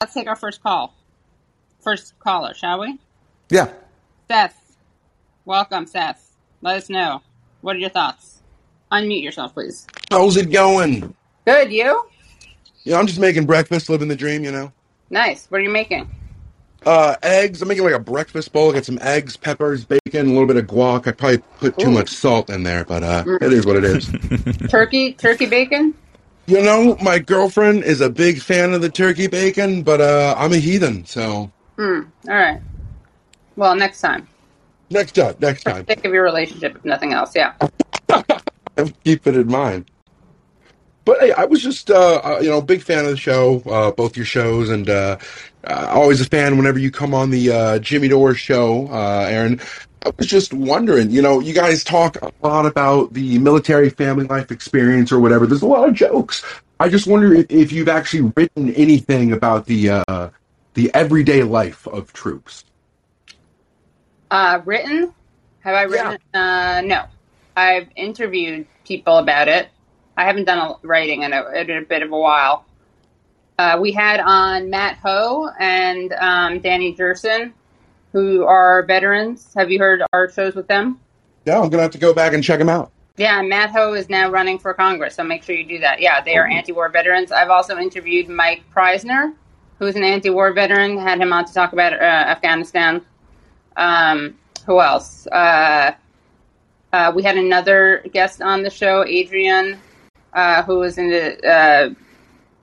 let's take our first call. First caller, shall we? Yeah. Seth, welcome, Seth. Let us know. What are your thoughts? Unmute yourself, please. How's it going? Good, you? Yeah, I'm just making breakfast, living the dream, you know. Nice. What are you making? Uh, eggs. I'm making like a breakfast bowl. I got some eggs, peppers, bacon, a little bit of guac. I probably put too Ooh. much salt in there, but uh, it is what it is. Turkey, turkey bacon? You know, my girlfriend is a big fan of the turkey bacon, but uh, I'm a heathen, so Hmm. All right. Well, next time. next time, next time, Think of your relationship, if nothing else. Yeah. keep it in mind. But hey, I was just, uh, uh, you know, big fan of the show, uh, both your shows, and uh, uh, always a fan whenever you come on the uh, Jimmy Dore show, uh, Aaron. I was just wondering, you know, you guys talk a lot about the military family life experience or whatever. There's a lot of jokes. I just wonder if, if you've actually written anything about the uh, the everyday life of troops. Uh, written? Have I written? Uh, no. I've interviewed people about it. I haven't done a writing in a, in a bit of a while. Uh, we had on Matt Hoh and um, Danny Sjursen, who are veterans. Have you heard our shows with them? Yeah, I'm gonna have to go back and check them out. Yeah, Matt Hoh is now running for Congress, so make sure you do that. Yeah, they are anti-war veterans. I've also interviewed Mike Prysner, who's an anti-war veteran. Had him on to talk about uh, Afghanistan. Um, who else? Uh, uh, we had another guest on the show, Adrian, uh, who was in the uh,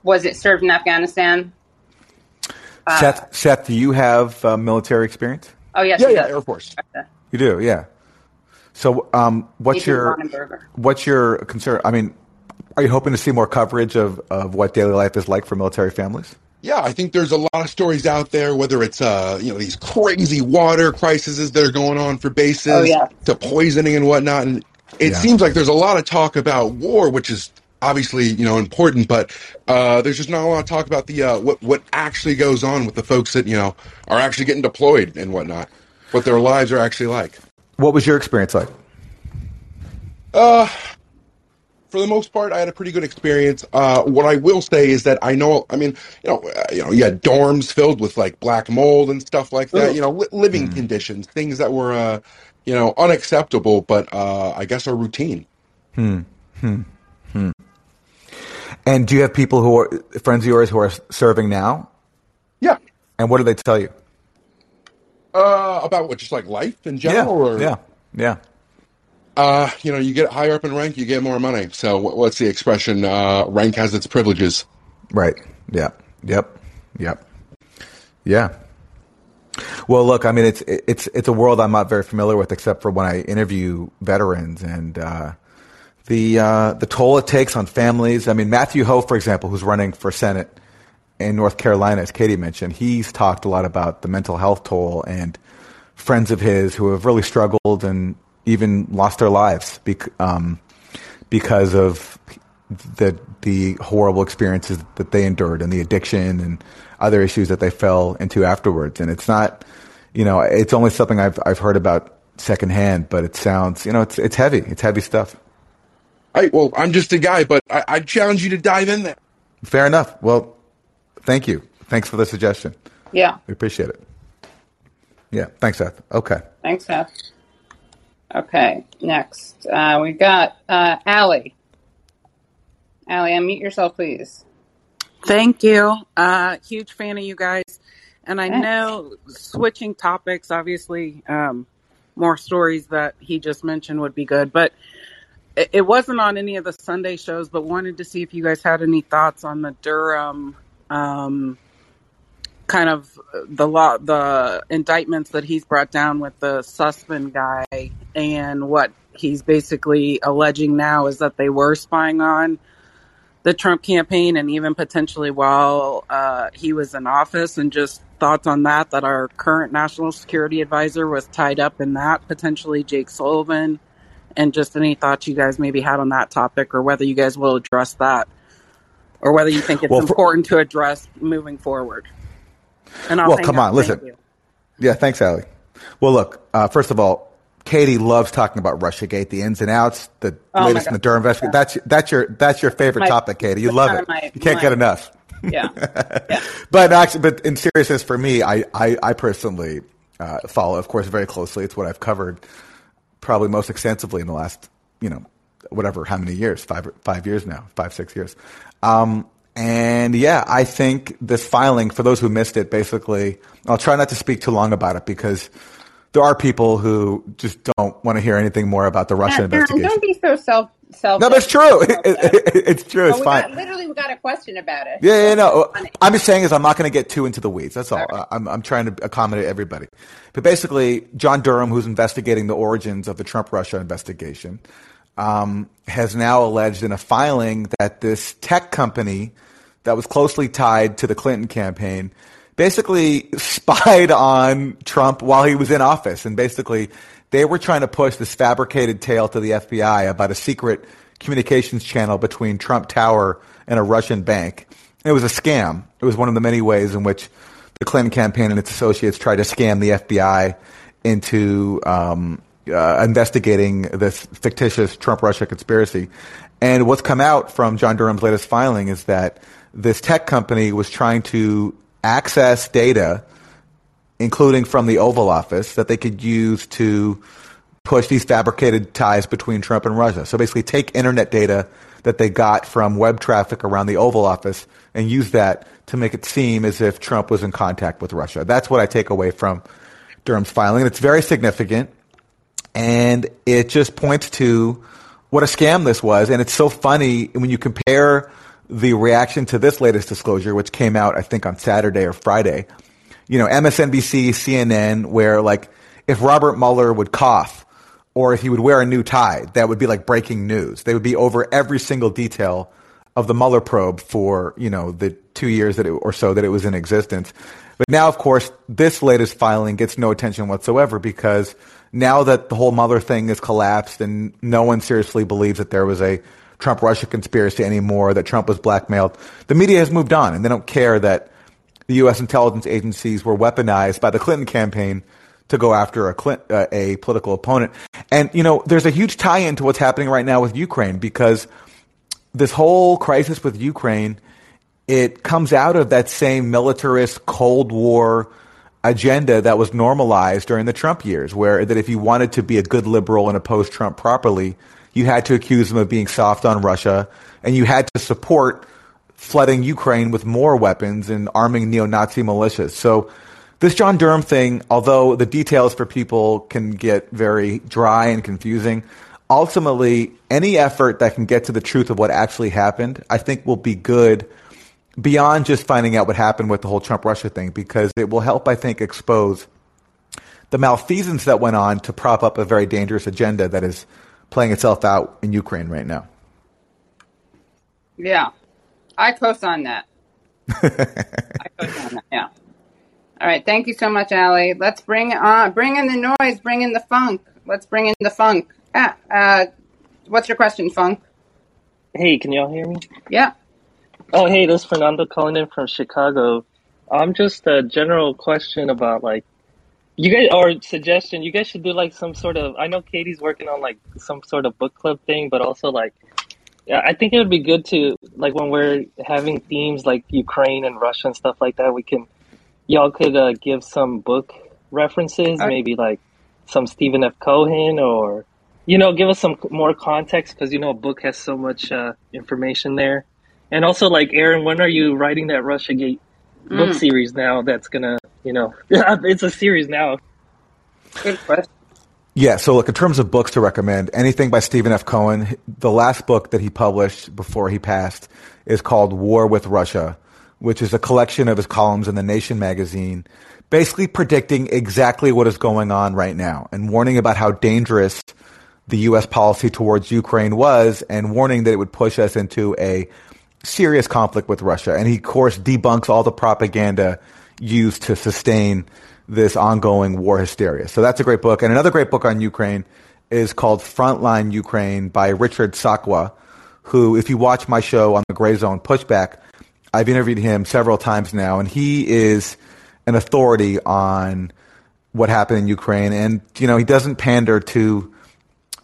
was it served in Afghanistan? Uh, Seth, Seth, do you have uh, military experience? Oh yes, Yeah, yeah, does. Air Force. You do, yeah. So, um, what's Adrian your what's your concern? I mean, are you hoping to see more coverage of, of what daily life is like for military families? Yeah, I think there's a lot of stories out there, whether it's uh, you know, these crazy water crises that are going on for bases Oh, yeah. to poisoning and whatnot. And it Yeah. seems like there's a lot of talk about war, which is obviously, you know, important, but uh, there's just not a lot of talk about the uh, what what actually goes on with the folks that, you know, are actually getting deployed and whatnot. What their lives are actually like. What was your experience like? Uh, for the most part, I had a pretty good experience. Uh, what I will say is that I know, I mean, you know, uh, you know, you had dorms filled with like black mold and stuff like that. Ugh. You know, li- living conditions, things that were, uh, you know, unacceptable, but uh, I guess are routine. And do you have people who are friends of yours who are serving now? Yeah. And what do they tell you? Uh, about what, just like life in general, or yeah, yeah. uh, you know, you get higher up in rank, you get more money. So, what's the expression? Uh, rank has its privileges. Right. Yeah. Yep. Yep. Yeah. Well, look, I mean, it's it's it's a world I'm not very familiar with, except for when I interview veterans and uh, the uh, the toll it takes on families. I mean, Matthew Hoh, for example, who's running for Senate in North Carolina, as Katie mentioned, he's talked a lot about the mental health toll and friends of his who have really struggled and even lost their lives bec- um, because of the the horrible experiences that they endured and the addiction and other issues that they fell into afterwards. And it's not, you know, it's only something I've I've heard about secondhand, but it sounds, you know, it's it's heavy. It's heavy stuff. Right. Well, I'm just a guy, but I, I challenge you to dive in there. Fair enough. Well, thank you. Thanks for the suggestion. Yeah. We appreciate it. Yeah. Thanks, Seth. Okay. Thanks, Seth. Okay, next. Uh, we've got uh, Allie. Allie, unmute yourself, please. Thank you. Uh, huge fan of you guys. And I Thanks. know switching topics, obviously, um, more stories that he just mentioned would be good. But it, wasn't on any of the Sunday shows, but wanted to see if you guys had any thoughts on the Durham um, kind of the law, the indictments that he's brought down with the Sussman guy and what he's basically alleging now is that they were spying on the Trump campaign and even potentially while uh, he was in office, and just thoughts on that. That our current national security advisor was tied up in that, potentially Jake Sullivan, and just any thoughts you guys maybe had on that topic, or whether you guys will address that, or whether you think it's Well, for- important to address moving forward. And I'll Well, come on, listen. Thank. Yeah, thanks, Allie. Well, look, uh, first of all, Katie loves talking about RussiaGate, the ins and outs, the Oh latest in the. Durham investigation. That's that's your that's your favorite My- topic, Katie. You love it. my- you can't my- get enough. Yeah. yeah. but actually, but in seriousness, for me, I I, I personally uh, follow, of course, very closely. It's what I've covered probably most extensively in the last, you know, whatever, how many years? Five five years now, five six years. Um, and yeah, I think this filing, for those who missed it, basically, I'll try not to speak too long about it because there are people who just don't want to hear anything more about the Russian investigation. Don't be so self self. No, that's true. It, it, it's true. It's fine. Got, literally, we got a question about it. Yeah, yeah, no. I'm just saying is I'm not going to get too into the weeds. That's all. all right. I'm, I'm trying to accommodate everybody. But basically, John Durham, who's investigating the origins of the Trump Russia investigation, um, has now alleged in a filing that this tech company that was closely tied to the Clinton campaign basically spied on Trump while he was in office. And basically, they were trying to push this fabricated tale to the FBI about a secret communications channel between Trump Tower and a Russian bank. It was a scam. It was one of the many ways in which the Clinton campaign and its associates tried to scam the FBI into um, uh, investigating this fictitious Trump Russia conspiracy. And what's come out from John Durham's latest filing is that this tech company was trying to access data, including from the Oval Office, that they could use to push these fabricated ties between Trump and Russia. So basically, take internet data that they got from web traffic around the Oval Office and use that to make it seem as if Trump was in contact with Russia. That's what I take away from Durham's filing. It's very significant. And it just points to what a scam this was. And it's so funny when you compare the reaction to this latest disclosure, which came out, I think, on Saturday or Friday. You know, MSNBC, CNN, where like if Robert Mueller would cough or if he would wear a new tie, that would be like breaking news. They would be over every single detail of the Mueller probe for, you know, the two years that it, or so that it was in existence. But now, of course, this latest filing gets no attention whatsoever because now that the whole Mueller thing is collapsed and no one seriously believes that there was a Trump Russia conspiracy anymore, that Trump was blackmailed. The media has moved on and they don't care that the U.S. intelligence agencies were weaponized by the Clinton campaign to go after a, Clint, uh, a political opponent. And, you know, there's a huge tie in to what's happening right now with Ukraine because this whole crisis with Ukraine, it comes out of that same militarist Cold War agenda that was normalized during the Trump years, where that if you wanted to be a good liberal and oppose Trump properly, you had to accuse them of being soft on Russia, and you had to support flooding Ukraine with more weapons and arming neo-Nazi militias. So this John Durham thing, although the details for people can get very dry and confusing, ultimately any effort that can get to the truth of what actually happened, I think will be good beyond just finding out what happened with the whole Trump Russia thing because it will help, I think, expose the malfeasance that went on to prop up a very dangerous agenda that is playing itself out in Ukraine right now. Yeah, I co-sign that. I co-sign that. Yeah. All right. Thank you so much, Ali. Let's bring on, bring in the noise, bring in the funk. Let's bring in the funk. Ah, uh, what's your question, funk? Hey, can y'all hear me? Yeah. Oh, hey, this is Fernando calling in from Chicago. I'm just a general question about like you guys, or suggestion, you guys should do like some sort of. I know Katie's working on like some sort of book club thing, but also like, yeah, I think it would be good to like when we're having themes like Ukraine and Russia and stuff like that. We can, y'all could uh, give some book references, Okay. maybe like some Stephen F. Cohen, or you know, give us some more context because you know a book has so much uh, information there. And also, like Aaron, when are you writing that Russia Gate book Mm, series now? That's gonna, you know, it's a series now. good question. Yeah, so look, in terms of books to recommend, anything by Stephen F. Cohen, the last book that he published before he passed is called War with Russia, which is a collection of his columns in The Nation magazine, basically predicting exactly what is going on right now and warning about how dangerous the U.S. policy towards Ukraine was and warning that it would push us into a serious conflict with Russia. And he, of course, debunks all the propaganda used to sustain this ongoing war hysteria. So that's a great book. And another great book on Ukraine is called Frontline Ukraine by Richard Sakwa, who, if you watch my show on the Gray Zone Pushback, I've interviewed him several times now, and he is an authority on what happened in Ukraine. And, you know, he doesn't pander to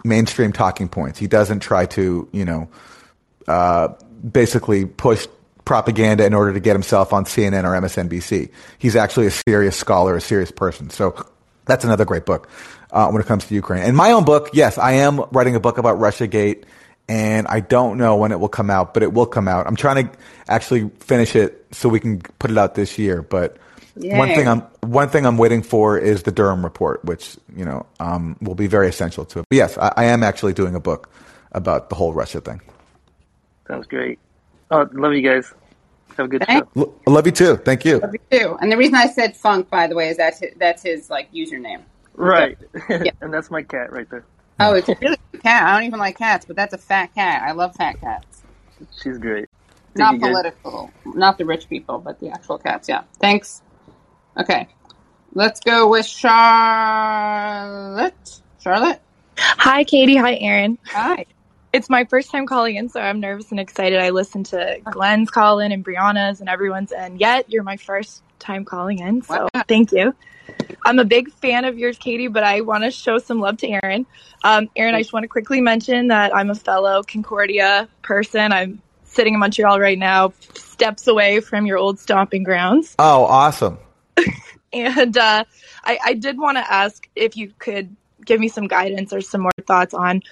mainstream talking points. He doesn't try to, you know, uh, basically push propaganda in order to get himself on CNN or MSNBC. He's actually a serious scholar, a serious person. So that's another great book uh, when it comes to Ukraine. And my own book, yes, I am writing a book about RussiaGate, and I don't know when it will come out, but it will come out. I'm trying to actually finish it so we can put it out this year. But Yay. one thing I'm one thing I'm waiting for is the Durham report, which you know um, will be very essential to it. But yes, I, I am actually doing a book about the whole Russia thing. Sounds great. Oh, love you guys. Have a good Thanks. show. L- I love you too. Thank you. Love you too. And the reason I said funk, by the way, is that's his, that's his like username. Right. and that's my cat right there. Oh, it's a really cute cat. I don't even like cats, but that's a fat cat. I love fat cats. She's great. Thank Not you, guys. political, not the rich people, but the actual cats. Yeah. Thanks. Okay, let's go with Charlotte. Charlotte. Hi, Katie. Hi, Aaron. Hi. It's my first time calling in, so I'm nervous and excited. I listened to Glenn's call in and Brianna's and everyone's, and yet you're my first time calling in, so Wow. thank you. I'm a big fan of yours, Katie, but I want to show some love to Aaron. Um, Aaron, I just want to quickly mention that I'm a fellow Concordia person. I'm sitting in Montreal right now, steps away from your old stomping grounds. Oh, awesome. And uh, I, I did want to ask if you could give me some guidance or some more thoughts on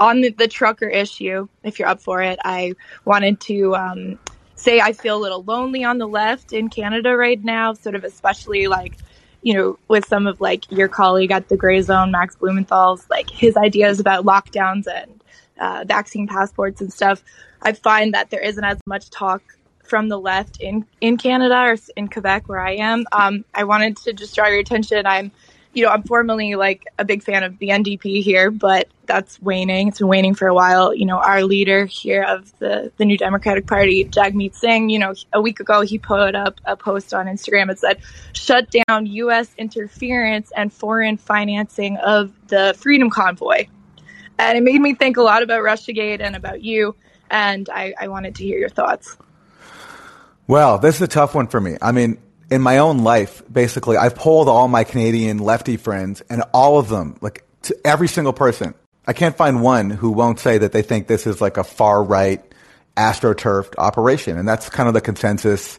on the, the trucker issue, if you're up for it. I wanted to um, say I feel a little lonely on the left in Canada right now, sort of especially like you know with some of like your colleague at the Gray Zone, Max Blumenthal's like his ideas about lockdowns and uh, vaccine passports and stuff. I find that there isn't as much talk from the left in in Canada or in Quebec where I am. Um, I wanted to just draw your attention. I'm, you know, I'm formerly like a big fan of the NDP here, but that's waning. It's been waning for a while. You know, our leader here of the the New Democratic Party, Jagmeet Singh. You know, a week ago he put up a post on Instagram. It said, "Shut down U.S. interference and foreign financing of the Freedom Convoy." And it made me think a lot about RussiaGate and about you. And I, I wanted to hear your thoughts. Well, this is a tough one for me. I mean, in my own life, basically, I've polled all my Canadian lefty friends, and all of them, like to every single person, I can't find one who won't say that they think this is like a far right, astroturfed operation, and that's kind of the consensus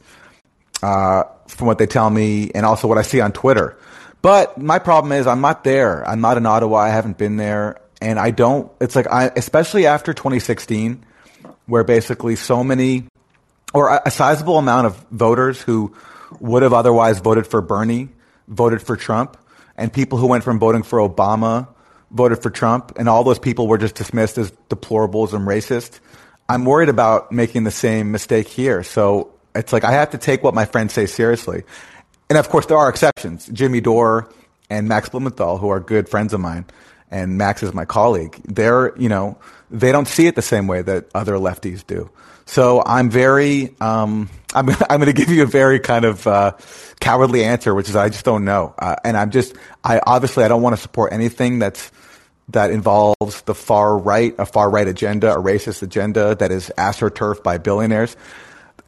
uh, from what they tell me, and also what I see on Twitter. But my problem is, I'm not there. I'm not in Ottawa. I haven't been there, and I don't. It's like I, especially after 2016, where basically so many or a, a sizable amount of voters who would have otherwise voted for Bernie voted for Trump, and people who went from voting for Obama voted for Trump, and all those people were just dismissed as deplorables and racist. I'm worried about making the same mistake here. So it's like I have to take what my friends say seriously. And of course, there are exceptions. Jimmy Dore and Max Blumenthal, who are good friends of mine, and Max is my colleague. They're, you know, they don't see it the same way that other lefties do. So I'm very, um, I'm, I'm going to give you a very kind of uh, cowardly answer, which is I just don't know. Uh, and I'm just, I obviously I don't want to support anything that's that involves the far right, a far right agenda, a racist agenda that is astroturfed by billionaires.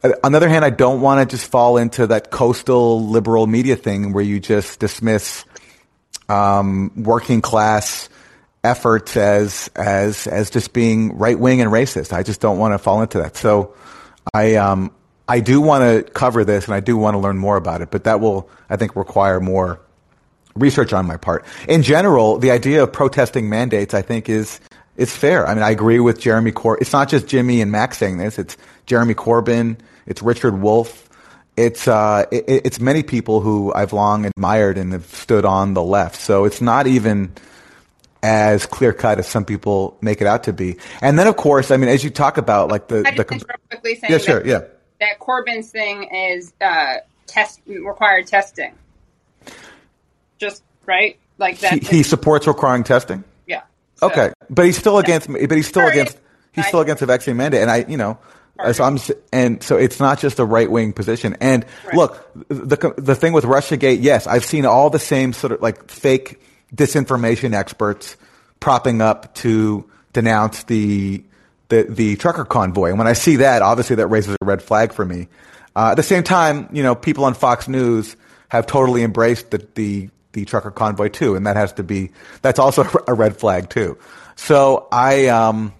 Uh, On the other hand, I don't want to just fall into that coastal liberal media thing where you just dismiss um, working class efforts as as as just being right wing and racist. I just don't want to fall into that. So I um I do want to cover this and I do want to learn more about it, but that will I think require more research on my part. In general, the idea of protesting mandates I think is is fair. I mean, I agree with Jeremy Corbyn. It's not just Jimmy and Max saying this. It's Jeremy Corbyn. It's Richard Wolff. It's uh, it, it's many people who I've long admired and have stood on the left. So it's not even as clear cut as some people make it out to be. And then, of course, I mean, as you talk about, like the the just quickly saying yeah, sure, that, yeah. that Corbyn's thing is uh, test required testing. Just right, like that. He, he supports requiring testing. yeah. So- Okay, but he's still against. But he's still against. He's still against the vaccine mandate, and I, you know, so I'm, and so it's not just a right wing position. And Right. look, the the thing with RussiaGate, yes, I've seen all the same sort of like fake disinformation experts propping up to denounce the the the trucker convoy. And when I see that, obviously that raises a red flag for me. Uh, at the same time, you know, people on Fox News have totally embraced the, the the trucker convoy too, and that has to be that's also a red flag too. So I um,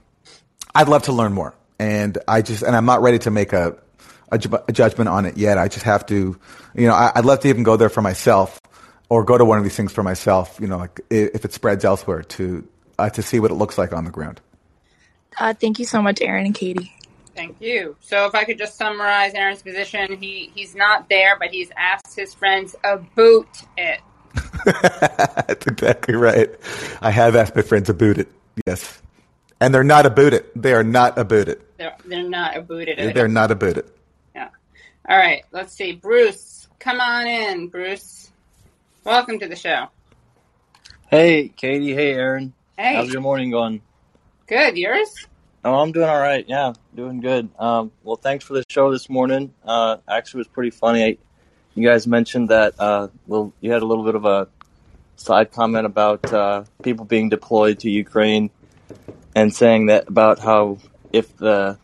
I'd love to learn more, and I just and I'm not ready to make a a, ju- a judgment on it yet. I just have to, you know, I, I'd love to even go there for myself or go to one of these things for myself. You know, like if it spreads elsewhere to uh, to see what it looks like on the ground. Uh, thank you so much, Aaron and Katie. Thank you. So if I could just summarize Aaron's position, he he's not there, but he's asked his friends about it. That's exactly right. I have asked my friends about it. Yes, and they're not about it. They are not about it. They're they're not about it. They're not about it. Yeah. All right. Let's see. Bruce, come on in. Bruce, welcome to the show. Hey, Katie. Hey, Aaron. Hey. How's your morning going? Good. Yours? Oh, I'm doing all right. Yeah, doing good. Um, well, thanks for the show this morning. Uh, actually, it was pretty funny. I, you guys mentioned that. Uh, well, you had a little bit of a side comment about uh, people being deployed to Ukraine, and saying that about how if the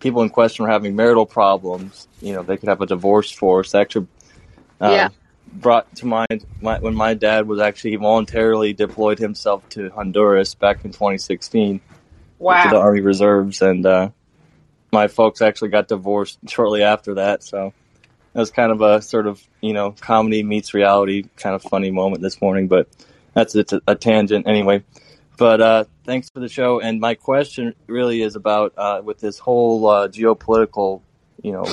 people in question were having marital problems, you know, they could have a divorce force. Actually, uh, Yeah. Brought to mind my, when my dad was actually voluntarily deployed himself to Honduras back in 2016 to the Army Reserves, and uh, my folks actually got divorced shortly after that. So it was kind of a sort of you know comedy meets reality kind of funny moment this morning. But that's it's a, a tangent anyway. But uh, thanks for the show. And my question really is about uh, with this whole uh, geopolitical, you know,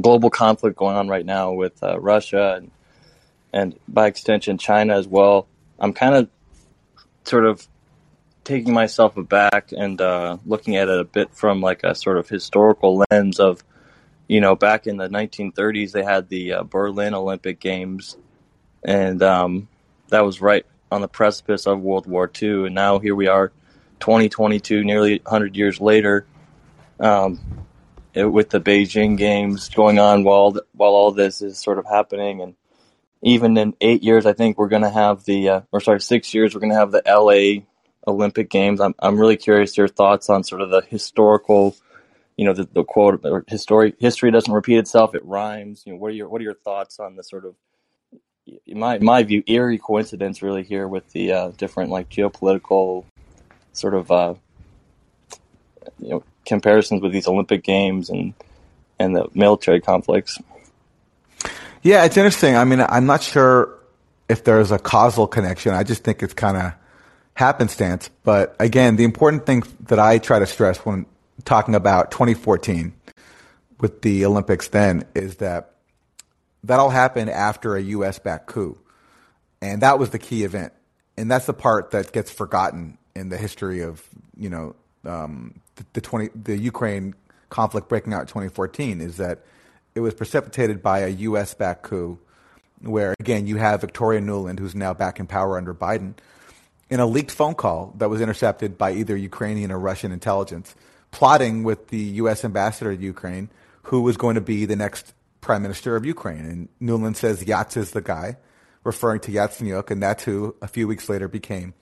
global conflict going on right now with uh, Russia and and by extension China as well. I'm kind of sort of taking myself aback and uh, looking at it a bit from like a sort of historical lens of, you know, back in the 1930s they had the uh, Berlin Olympic Games, and um, that was right on the precipice of World War II, and now here we are, 2022, nearly 100 years later, um, with the Beijing Games going on while while all this is sort of happening, and even in eight years, I think we're going to have the, uh, or sorry, six years, we're going to have the LA Olympic Games. I'm I'm really curious your thoughts on sort of the historical, you know, the, the quote or history history doesn't repeat itself; it rhymes. You know, what are your what are your thoughts on the sort of, my my view, eerie coincidence really here with the uh, different like geopolitical sort of uh, you know comparisons with these Olympic Games and and the military conflicts. Yeah, it's interesting. I mean, I'm not sure if there's a causal connection. I just think it's kind of happenstance. But again, the important thing that I try to stress when talking about 2014 with the Olympics then is that that all happened after a U.S. backed coup. And that was the key event. And that's the part that gets forgotten in the history of, you know, um, the, the 20, the Ukraine conflict breaking out in 2014 is that it was precipitated by a U.S. backed coup where, again, you have Victoria Nuland, who's now back in power under Biden, in a leaked phone call that was intercepted by either Ukrainian or Russian intelligence, plotting with the U.S. ambassador to Ukraine, who was going to be the next prime minister of Ukraine. And Nuland says Yats is the guy, referring to Yatsenyuk, and that's who a few weeks later became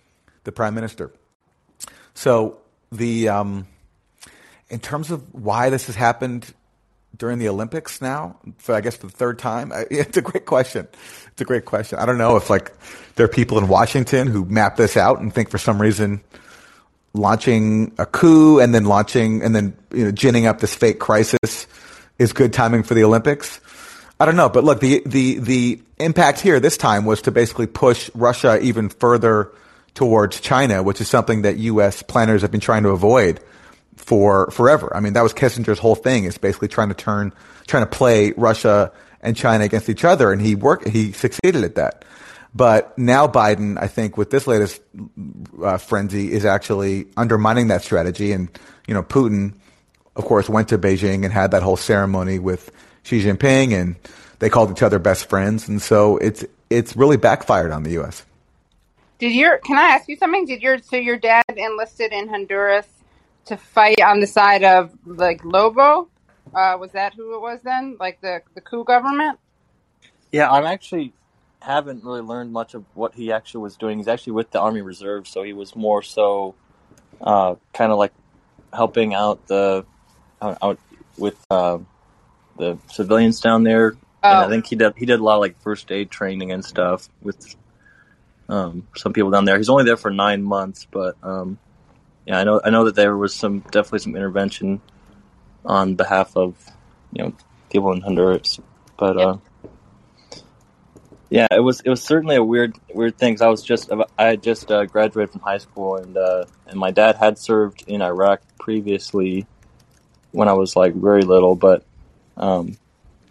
the prime minister. So the um, in terms of why this has happened during the Olympics now, for I guess for the third time, it's a great question. It's a great question. I don't know if like there are people in Washington who map this out and think for some reason launching a coup and then launching and then you know ginning up this fake crisis is good timing for the Olympics. I don't know, but look, the the the impact here this time was to basically push Russia even further towards China, which is something that U.S. planners have been trying to avoid for forever. I mean, that was Kissinger's whole thing is basically trying to turn, trying to play Russia and China against each other, and he worked, he succeeded at that. But now Biden, I think, with this latest uh, frenzy, is actually undermining that strategy. And you know, Putin, of course, went to Beijing and had that whole ceremony with Xi Jinping, and they called each other best friends. And so it's it's really backfired on the U.S. Did your can I ask you something? Did your so your dad enlisted in Honduras to fight on the side of like Lobo? Uh, was that who it was then? Like the the coup government? Yeah, I'm actually haven't really learned much of what he actually was doing. He's actually with the Army Reserve, so he was more so uh, kind of like helping out the out, out with uh, the civilians down there. And I Oh, think he did he did a lot of like first aid training and stuff with um, some people down there. He's only there for nine months, but um, yeah, I know I know that there was some definitely some intervention on behalf of you know people in Honduras. But Yep. uh, yeah, it was it was certainly a weird weird thing. 'cause I was just I had just uh, graduated from high school, and uh, and my dad had served in Iraq previously when I was like very little, but um,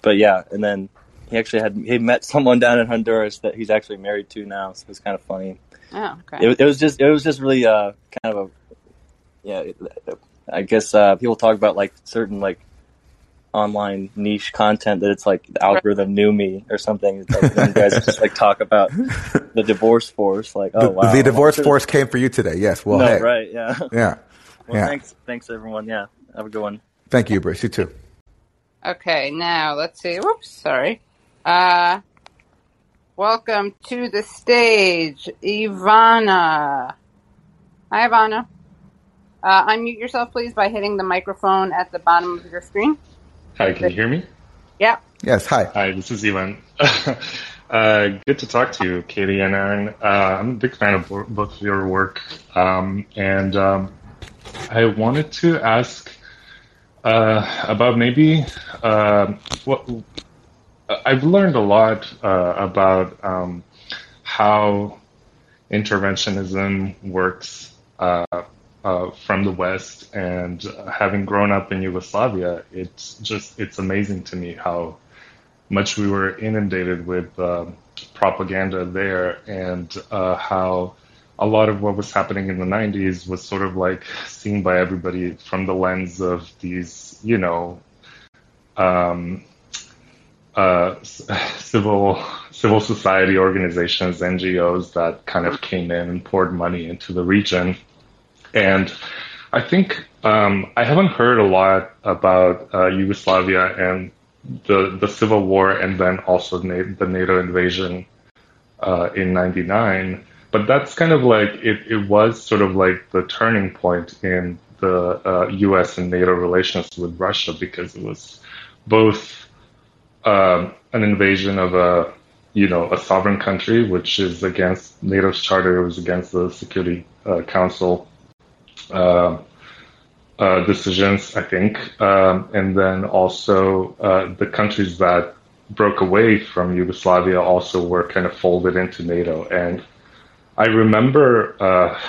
but yeah, and then he actually had he met someone down in Honduras that he's actually married to now, so it's kind of funny. Oh, okay. It, it was just it was just really uh kind of a yeah it- I guess uh people talk about like certain like online niche content that it's like the algorithm knew me or something It's like, you guys just like talk about the divorce force like oh the, wow the divorce Sure. force came for you today. Yes. Well, no hey. right yeah Yeah. well Yeah. thanks thanks everyone yeah have a good one Thank you, Bruce. You too. Okay, now let's see. Whoops, sorry. Uh, welcome to the stage, Ivana. Hi, Ivana. Uh, unmute yourself, please, by hitting the microphone at the bottom of your screen. Hi, can you hear me? Yeah. Yes. Hi. Hi, this is Ivan. uh, good to talk to you, Katie and Aaron. Uh, I'm a big fan of bo- both of your work, um, and um, I wanted to ask uh, about maybe uh, what I've learned a lot uh, about um, how interventionism works uh, uh, from the West, and having grown up in Yugoslavia, it's just it's amazing to me how much we were inundated with uh, propaganda there, and uh, how a lot of what was happening in the 90s was sort of like seen by everybody from the lens of these, you know, um, uh, civil civil society organizations, NGOs that kind of came in and poured money into the region. And I think um, I haven't heard a lot about uh, Yugoslavia and the the civil war, and then also Na- the NATO invasion uh, in '99. But that's kind of like it, it was sort of like the turning point in the uh, U.S. and NATO relations with Russia because it was both um, an invasion of a you know a sovereign country, which is against NATO's charter, it was against the Security uh, Council decisions, I think, um, and then also uh, the countries that broke away from Yugoslavia also were kind of folded into NATO. And I remember uh,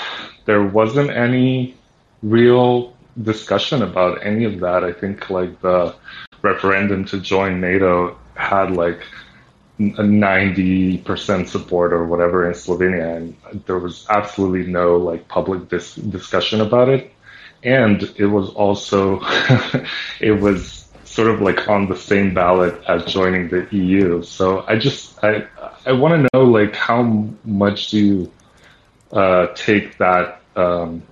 there wasn't any real discussion about any of that. I think like the referendum to join NATO had like 90% support or whatever in Slovenia, and there was absolutely no like public dis- discussion about it. And it was also, it was sort of like on the same ballot as joining the EU. So I just, I, I want to know like how much do you uh, take that, um,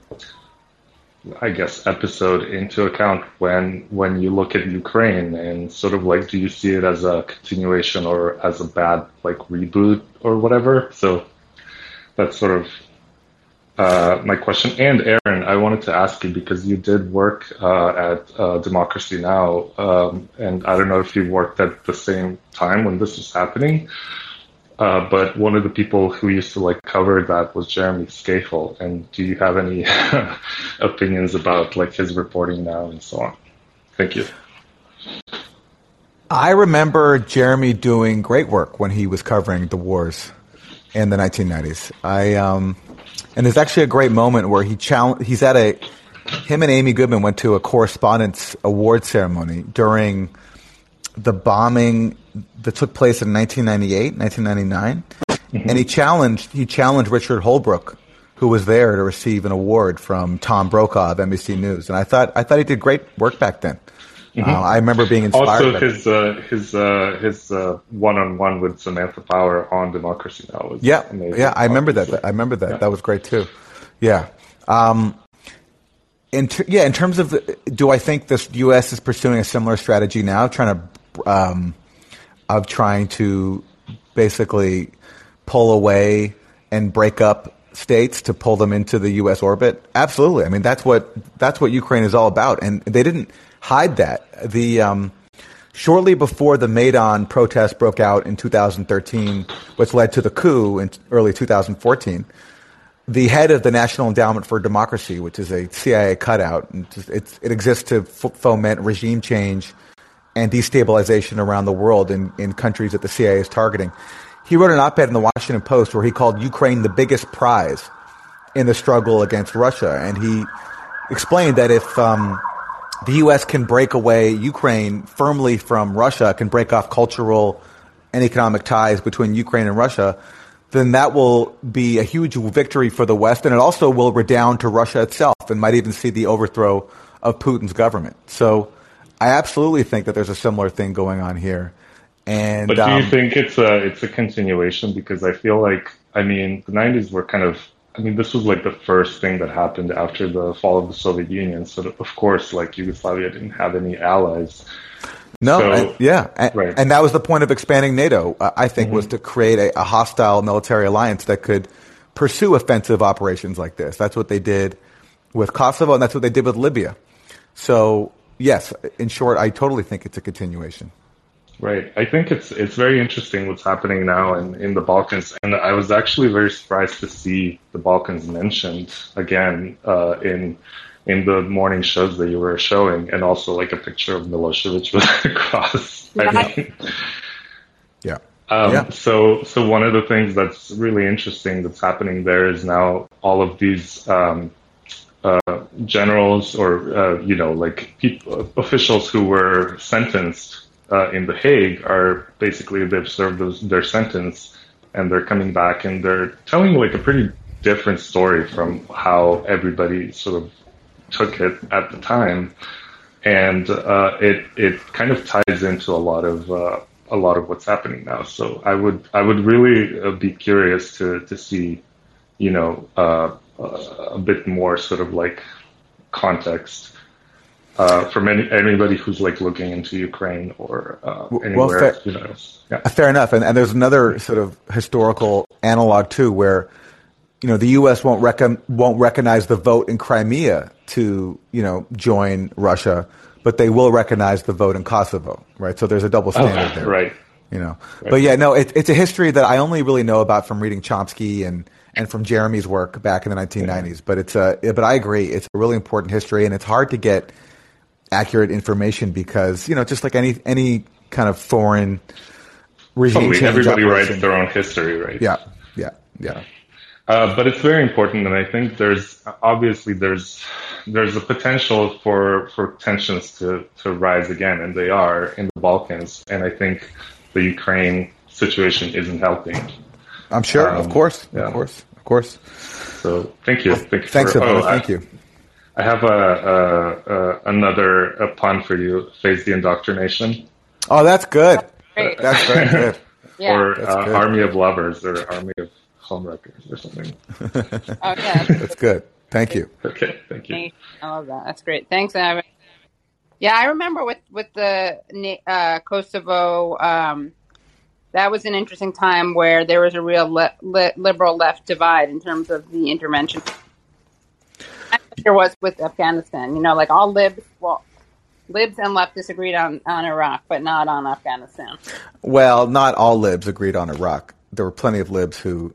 I guess, episode into account when when you look at Ukraine and sort of like, do you see it as a continuation or as a bad like reboot or whatever? So that's sort of uh, my question. And Aaron, I wanted to ask you because you did work uh, at uh, Democracy Now, um, and I don't know if you worked at the same time when this was happening. Uh, but one of the people who used to like cover that was Jeremy Scahill. And do you have any opinions about like his reporting now and so on? Thank you. I remember Jeremy doing great work when he was covering the wars in the 1990s. I um, and there's actually a great moment where he challenge. He's at a him and Amy Goodman went to a correspondence award ceremony during the bombing that took place in 1998, 1999, and he challenged he challenged Richard Holbrooke, who was there to receive an award from Tom Brokaw of NBC News, and I thought I thought he did great work back then. Uh, I remember being inspired. Also, his uh, his uh, his uh, one-on-one with Samantha Power on Democracy Now was Yeah, amazing. yeah, I remember that. I remember that. Yeah. That was great too. Yeah. Um, in ter- yeah, in terms of, the, do I think the U.S. is pursuing a similar strategy now, trying to, um, of trying to basically pull away and break up states to pull them into the U.S. orbit? Absolutely. I mean, that's what that's what Ukraine is all about, and they didn't hide that. The um, shortly before the Maidan protests broke out in 2013, which led to the coup in early 2014, the head of the National Endowment for Democracy, which is a CIA cutout, it's, it exists to f- foment regime change and destabilization around the world in, in countries that the CIA is targeting. He wrote an op-ed in the Washington Post where he called Ukraine the biggest prize in the struggle against Russia, and he explained that if um, the U.S. can break away Ukraine firmly from Russia, can break off cultural and economic ties between Ukraine and Russia, then that will be a huge victory for the West, and it also will redound to Russia itself, and might even see the overthrow of Putin's government. So, I absolutely think that there's a similar thing going on here. And But do um, you think it's a it's a continuation? Because I feel like I mean the '90s were kind of I mean this was like the first thing that happened after the fall of the Soviet Union. So of course, like Yugoslavia didn't have any allies. No, So- and- yeah, and, Right. and that was the point of expanding NATO. uh, I think was to create a, a hostile military alliance that could pursue offensive operations like this. That's what they did with Kosovo, and that's what they did with Libya. So, yes, in short, I totally think it's a continuation. Right. I think it's it's very interesting what's happening now in, in the Balkans, and I was actually very surprised to see the Balkans mentioned again uh, in in the morning shows that you were showing, and also like a picture of Milosevic with a cross. I mean, Yeah. um, Yeah. So, so one of the things that's really interesting that's happening there is now all of these um, uh, generals or uh, you know like people, officials who were sentenced uh, in The Hague are basically they've served those, their sentence and they're coming back and they're telling like a pretty different story from how everybody sort of took it at the time and uh, it it kind of ties into a lot of uh, a lot of what's happening now. So I would I would really be curious to to see, you know, a bit more sort of like context uh, from any anybody who's like looking into Ukraine or uh, well, fair- you know, yeah. Uh, Fair enough. And, and there's another sort of historical analog too, where you know the U.S. won't recon- won't recognize the vote in Crimea to you know join Russia, but they will recognize the vote in Kosovo, right? So there's a double standard there, Oh, right. You know, but yeah, no, it, it's a history that I only really know about from reading Chomsky and and from Jeremy's work back in the 1990s. But it's a, but I agree, it's a really important history, and it's hard to get accurate information because you know, just like any any kind of foreign regime. Everybody operation. writes their own history, right? Yeah, yeah, yeah. Uh, but it's very important, and I think there's obviously there's there's a potential for for tensions to to rise again, and they are in the Balkans, and I think the Ukraine situation isn't helping. I'm sure, of Um, course, yeah. of course, of course. So thank you, thank you. Thanks, for, oh, Thank I, you. I have a, a, a another a pun for you. Face the indoctrination, Oh, that's good. Great. That's very good. Yeah. or That's uh, good. Army of Lovers, or Army of Homewreckers, or something. Oh, yeah. That's good. Thank you. Okay, thank you. I love that. That's great. Thanks, Evan. Yeah, I remember with with the uh, Kosovo. Um, that was an interesting time where there was a real le- li- liberal left divide in terms of the intervention. There was with Afghanistan. You know, like all libs. Well, libs and left disagreed on on Iraq, but not on Afghanistan. Well, not all libs agreed on Iraq. There were plenty of libs who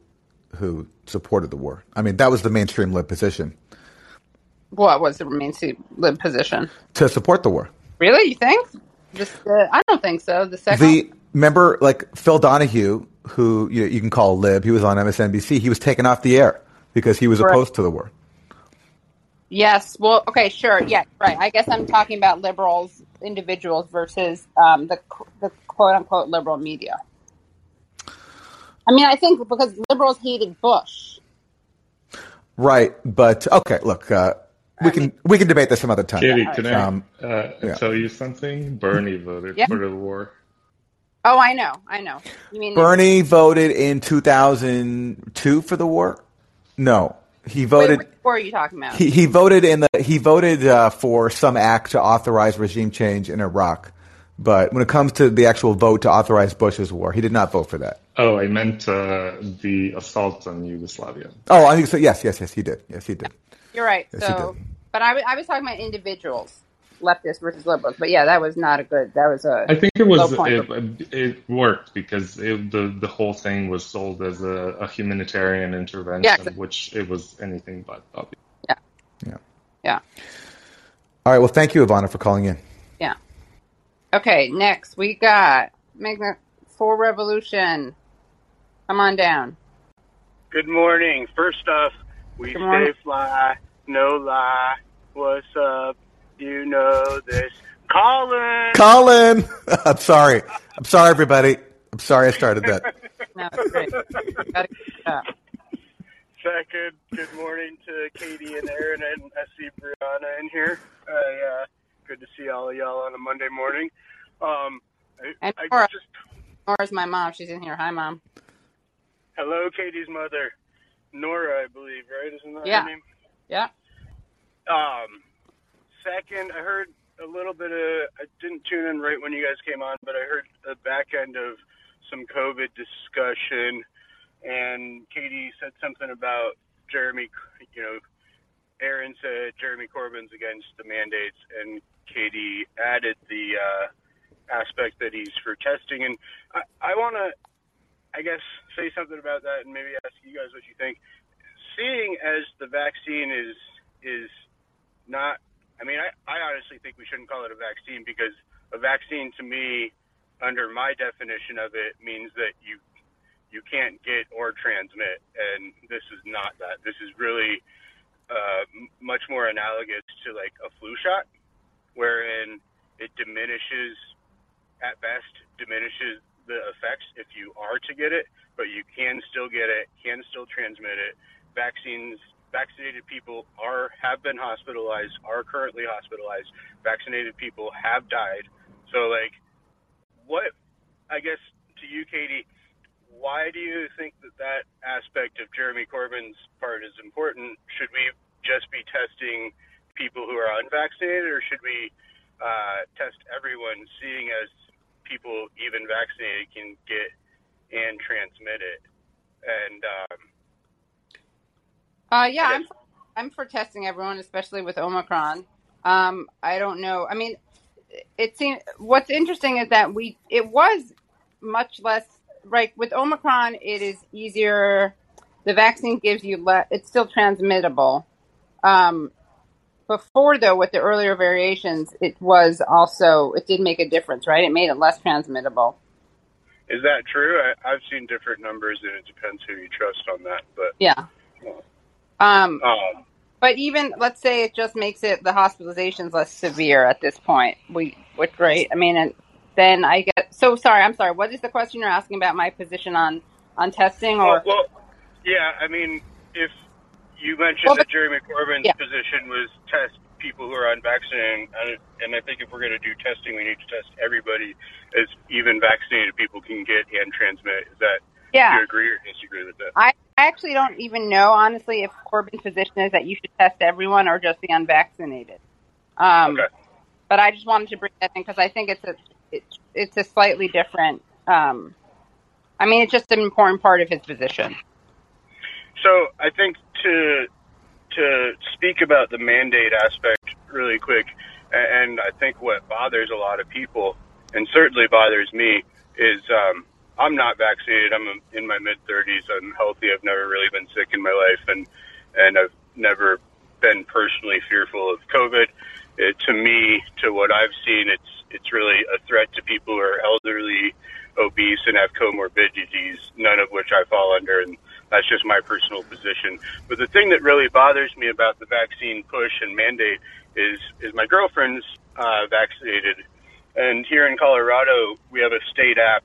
who supported the war. I mean, that was the mainstream lib position What was the mainstream lib position? to support the war. Really, you think? Just, uh, I don't think so. The second. The remember, like Phil Donahue, who you, you can call a lib, he was on MSNBC. He was taken off the air because he was Right. opposed to the war. Yes. Well, okay, sure. Yeah, right. I guess I'm talking about liberals, individuals versus um, the the quote unquote liberal media. I mean, I think because liberals hated Bush. Right, but okay. Look, uh, we can we can debate this some other time. Katie, can I Um, uh, yeah. tell you something? Bernie voted Yeah. for the war. Oh, I know, I know. You mean Bernie voted in 2002 for the war. No, he Wait, voted. which war are you talking about? He, he voted in the he voted uh, for some act to authorize regime change in Iraq, but when it comes to the actual vote to authorize Bush's war, he did not vote for that. Oh, I meant uh, the assault on Yugoslavia. Oh, I think so. Yes, yes, yes, he did. Yes, he did. You're right. Yes, he so, did. but I, wa- I was talking about individuals, leftists versus liberals. But yeah, that was not a good. That was a. I think it was low point for- it, it worked because it, the the whole thing was sold as a, a humanitarian intervention, Yeah, exactly. which it was anything but. Obviously. Yeah. yeah, All right. Well, thank you, Ivana, for calling in. yeah. Okay, next we got Magna for Revolution. Come on down. Good morning. First off, we Good stay fly, no lie. What's up? You know this. Colin! Colin, I'm sorry. I'm sorry, everybody. I'm sorry I started that. No, great. Gotta keep it up. Second, good morning to Katie and Aaron, and I see Brianna in here. I, uh, good to see all of y'all on a Monday morning. Um, I, And I Nora. just, Nora's my mom. She's in here. Hi, mom. hello, Katie's mother, Nora, I believe, right? Isn't that Yeah. her name? Yeah. Um, second, I heard a little bit of. I didn't tune in right when you guys came on, but I heard the back end of some COVID discussion, and Katie said something about Jeremy. You know, Aaron said Jeremy Corbyn's against the mandates, and Katie added the uh, aspect that he's for testing. And I, I want to, I guess, say something about that, and maybe ask you guys what you think. Seeing as the vaccine is is not I mean, I, I honestly think we shouldn't call it a vaccine because a vaccine to me, under my definition of it, means that you you can't get or transmit, and this is not that. This is really uh, much more analogous to like a flu shot, wherein it diminishes, at best, diminishes the effects if you are to get it, but you can still get it, can still transmit it. Vaccines vaccinated people are have been hospitalized, are currently hospitalized. Vaccinated people have died. So like what I guess to you Katie, why do you think that that aspect of Jeremy Corbyn's part is important? Should we just be testing people who are unvaccinated or should we uh, test everyone seeing as people even vaccinated can get and transmit it? And um, Uh, yeah, I'm for, I'm for testing everyone, especially with Omicron. Um, I don't know. I mean, it seems what's interesting is that we it was much less right with Omicron. It is easier. The vaccine gives you less. It's still transmittable. Um, before though, with the earlier variations, it was also it did make a difference, right? It made it less transmittable. is that true? I, I've seen different numbers, and it depends who you trust on that. But Yeah. Um, um, But even let's say it just makes it the hospitalizations less severe at this point. We which great. I mean, and then I get so sorry. I'm sorry. What is the question you're asking about my position on on testing or? well, well, yeah. I mean, if you mentioned Well, that but- Jeremy Corbyn's Yeah. position was test people who are unvaccinated, and, and I think if we're going to do testing, we need to test everybody, as even vaccinated people can get and transmit. Is that Yeah, you agree or disagree with that? I I actually don't even know honestly if Corbyn's position is that you should test everyone or just the unvaccinated. Um, Okay. But I just wanted to bring that in because I think it's a it's it's a slightly different. Um, I mean, it's just an important part of his position. So I think to to speak about the mandate aspect really quick, and I think what bothers a lot of people, and certainly bothers me, is um, I'm not vaccinated. I'm in my mid 30s. I'm healthy. I've never really been sick in my life, and and I've never been personally fearful of COVID. It, to me, to what I've seen, it's it's really a threat to people who are elderly, obese, and have comorbidities, none of which I fall under, and that's just my personal position. But the thing that really bothers me about the vaccine push and mandate is is my girlfriend's uh, vaccinated, and here in Colorado we have a state app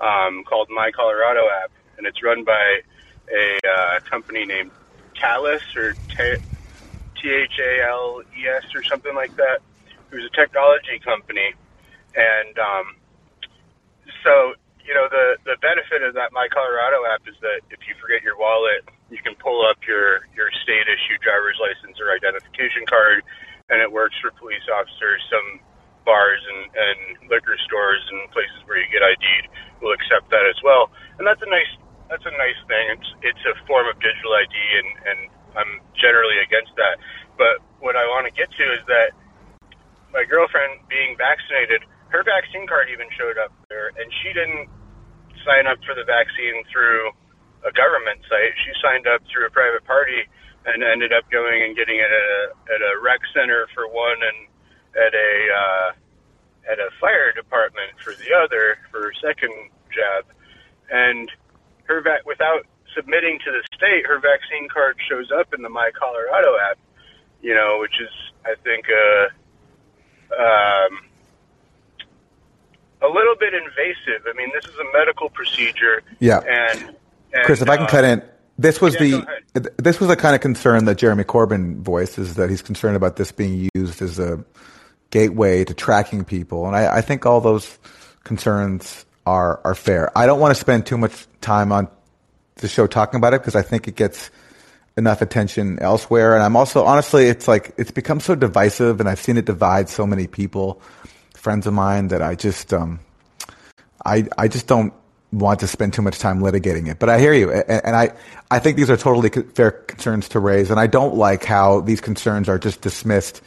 um, called My Colorado app, and it's run by a uh, company named Talus or T H A L E S or something like that, who's a technology company, and um, so you know the the benefit of that My Colorado app is that if you forget your wallet, you can pull up your your state issued driver's license or identification card, and it works for police officers. Some bars and, and liquor stores and places where you get ID'd will accept that as well, and that's a nice that's a nice thing. It's it's a form of digital ID, and and I'm generally against that. But what I want to get to is that my girlfriend being vaccinated, her vaccine card even showed up there, and she didn't sign up for the vaccine through a government site. She signed up through a private party and ended up going and getting it at a at a rec center for one, and at a uh, at a fire department for the other for her second jab, and her vac without submitting to the state, her vaccine card shows up in the My Colorado app. You know, which is I think uh, um, a little bit invasive. I mean, this is a medical procedure. Yeah. And, and Chris, if I can uh, cut in, this was yeah, the this was the kind of concern that Jeremy Corbyn voiced is that he's concerned about this being used as a gateway to tracking people, and I, I think all those concerns are are fair. I don't want to spend too much time on the show talking about it because I think it gets enough attention elsewhere, and I'm also honestly, it's like it's become so divisive, and I've seen it divide so many people, friends of mine, that I just um, I I just don't want to spend too much time litigating it. But I hear you, and, and I I think these are totally fair concerns to raise, and I don't like how these concerns are just dismissed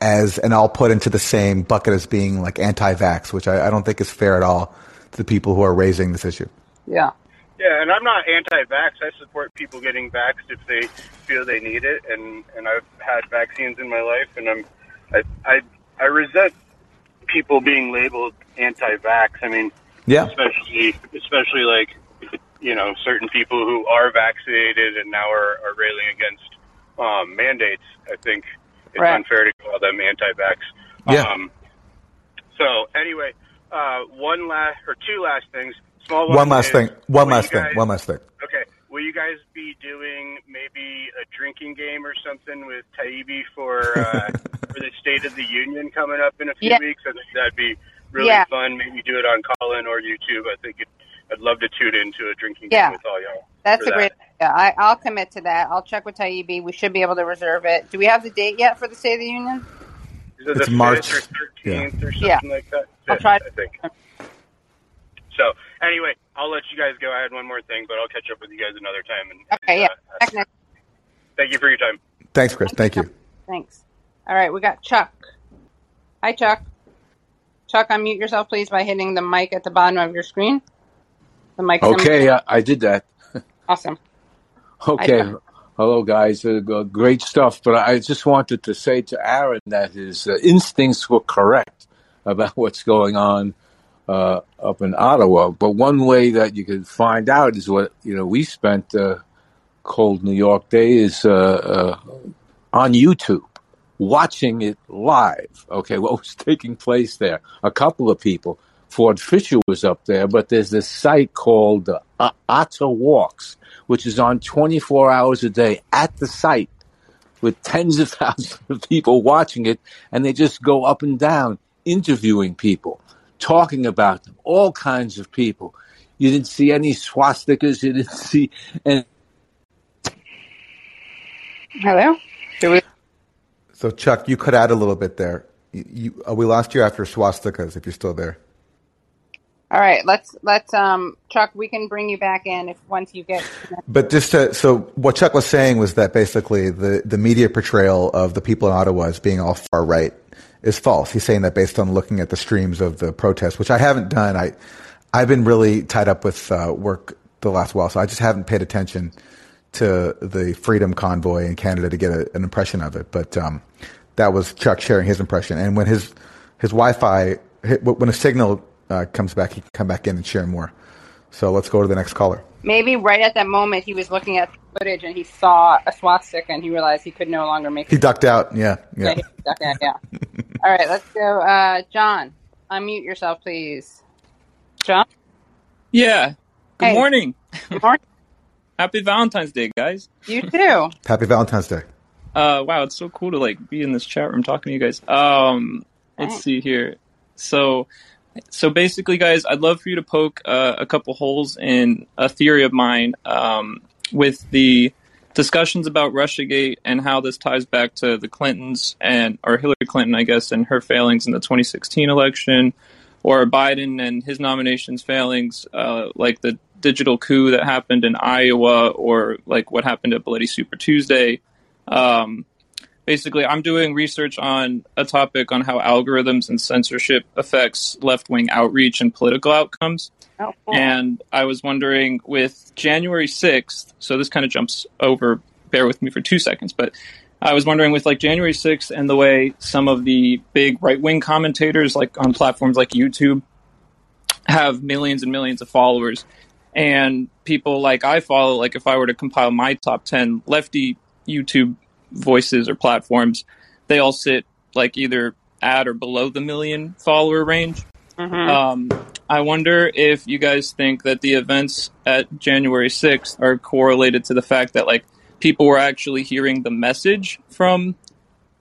as and all put into the same bucket as being like anti-vax, which I, I don't think is fair at all to the people who are raising this issue. Yeah. Yeah, and I'm not anti-vax. I support people getting vaxxed if they feel they need it, and and I've had vaccines in my life, and I'm I I, I resent people being labeled anti-vax. I mean, Yeah. especially especially like you know certain people who are vaccinated and now are, are railing against um, mandates. I think it's Right. unfair to call them anti-vax. Yeah. Um, so anyway, uh, one last or two last things. Small One last is, thing. One last you thing. One last thing. Okay. Will you guys be doing maybe a drinking game or something with Taibbi for uh, for the State of the Union coming up in a few Yeah. weeks? I think that'd be really Yeah. fun. Maybe do it on Callin or YouTube. I think it, I'd love to tune into a drinking Yeah. game with all y'all. That's for a great idea. I, I'll commit to that. I'll check with Taibbi. We should be able to reserve it. Do we have the date yet for the State of the Union? Is it It's the March. 5th or 13th or something Yeah. like that? I'll try- I think. So anyway, I'll let you guys go. I had one more thing, but I'll catch up with you guys another time. And, Okay, yeah. and, uh, Check next- thank you for your time. Thanks, Chris. Thank you. Thanks. All right, we got Chuck. Hi, Chuck. Chuck, unmute yourself, please, by hitting the mic at the bottom of your screen. The mic. Okay, I, I did that. Awesome. Okay. Hello, guys. Uh, great stuff. But I just wanted to say to Aaron that his uh, instincts were correct about what's going on uh, up in Ottawa. But one way that you can find out is what you know. We spent uh, cold New York days uh, uh, on YouTube watching it live. Okay, what was taking place there? A couple of people. Ford Fischer was up there, but there's this site called uh, Otta Walks, which is on 24 hours a day at the site with tens of thousands of people watching it, and they just go up and down interviewing people, talking about them, all kinds of people. You didn't see any swastikas, you didn't see any. Hello. We? So, Chuck, you cut out a little bit there. You, you, uh, we lost you after swastikas. If you're still there. All right. Let's let's um Chuck. We can bring you back in if once you get. But just to, so what Chuck was saying was that basically the, the media portrayal of the people in Ottawa as being all far right is false. He's saying that based on looking at the streams of the protest, which I haven't done. I I've been really tied up with uh, work the last while, so I just haven't paid attention to the Freedom Convoy in Canada to get a, an impression of it. But um, that was Chuck sharing his impression, and when his his Wi-Fi when a signal uh, comes back, he can come back in and share more. So let's go to the next caller. Maybe right at that moment he was looking at the footage and he saw a swastika and he realized he could no longer make He it. ducked out. Yeah, Yeah, yeah. he ducked out, yeah. All right, let's go. Uh, John, unmute yourself, please. John. Yeah. Good Hey. morning. Good morning. Happy Valentine's Day, guys. You too. Happy Valentine's Day. Uh, wow, it's so cool to like be in this chat room talking to you guys. Um, let's Thanks. see here. So, so basically, guys, I'd love for you to poke uh, a couple holes in a theory of mine um, with the discussions about RussiaGate and how this ties back to the Clintons and or Hillary Clinton, I guess, and her failings in the 2016 election, or Biden and his nominations failings, uh, like the digital coup that happened in Iowa, or like what happened at Bloody Super Tuesday. Um, basically, I'm doing research on a topic on how algorithms and censorship affects left wing outreach and political outcomes. Oh, cool. And I was wondering with January 6th, so this kind of jumps over, bear with me for two seconds, but I was wondering with like January 6th and the way some of the big right wing commentators, like on platforms like YouTube, have millions and millions of followers, and people like I follow, like if I were to compile my top 10 lefty YouTube voices or platforms, they all sit like either at or below the million follower range. Mhm. Um, I wonder if you guys think that the events at January 6th are correlated to the fact that like people were actually hearing the message from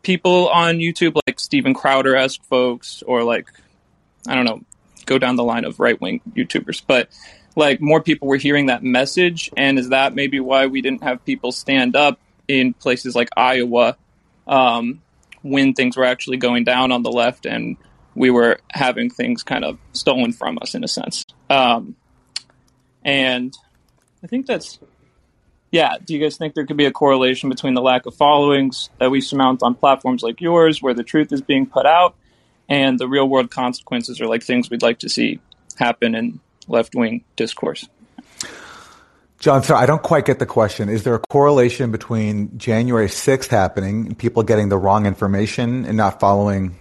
people on YouTube, like Steven Crowder esque folks, or like, I don't know, go down the line of right wing YouTubers. But like more people were hearing that message. And is that maybe why we didn't have people stand up in places like Iowa um, when things were actually going down on the left and we were having things kind of stolen from us in a sense? Um, and I think that's yeah. Do you guys think there could be a correlation between the lack of followings that we surmount on platforms like yours, where the truth is being put out, and the real world consequences are like things we'd like to see happen in left wing discourse? John, so I don't quite get the question. Is there a correlation between January 6th happening people getting the wrong information and not following?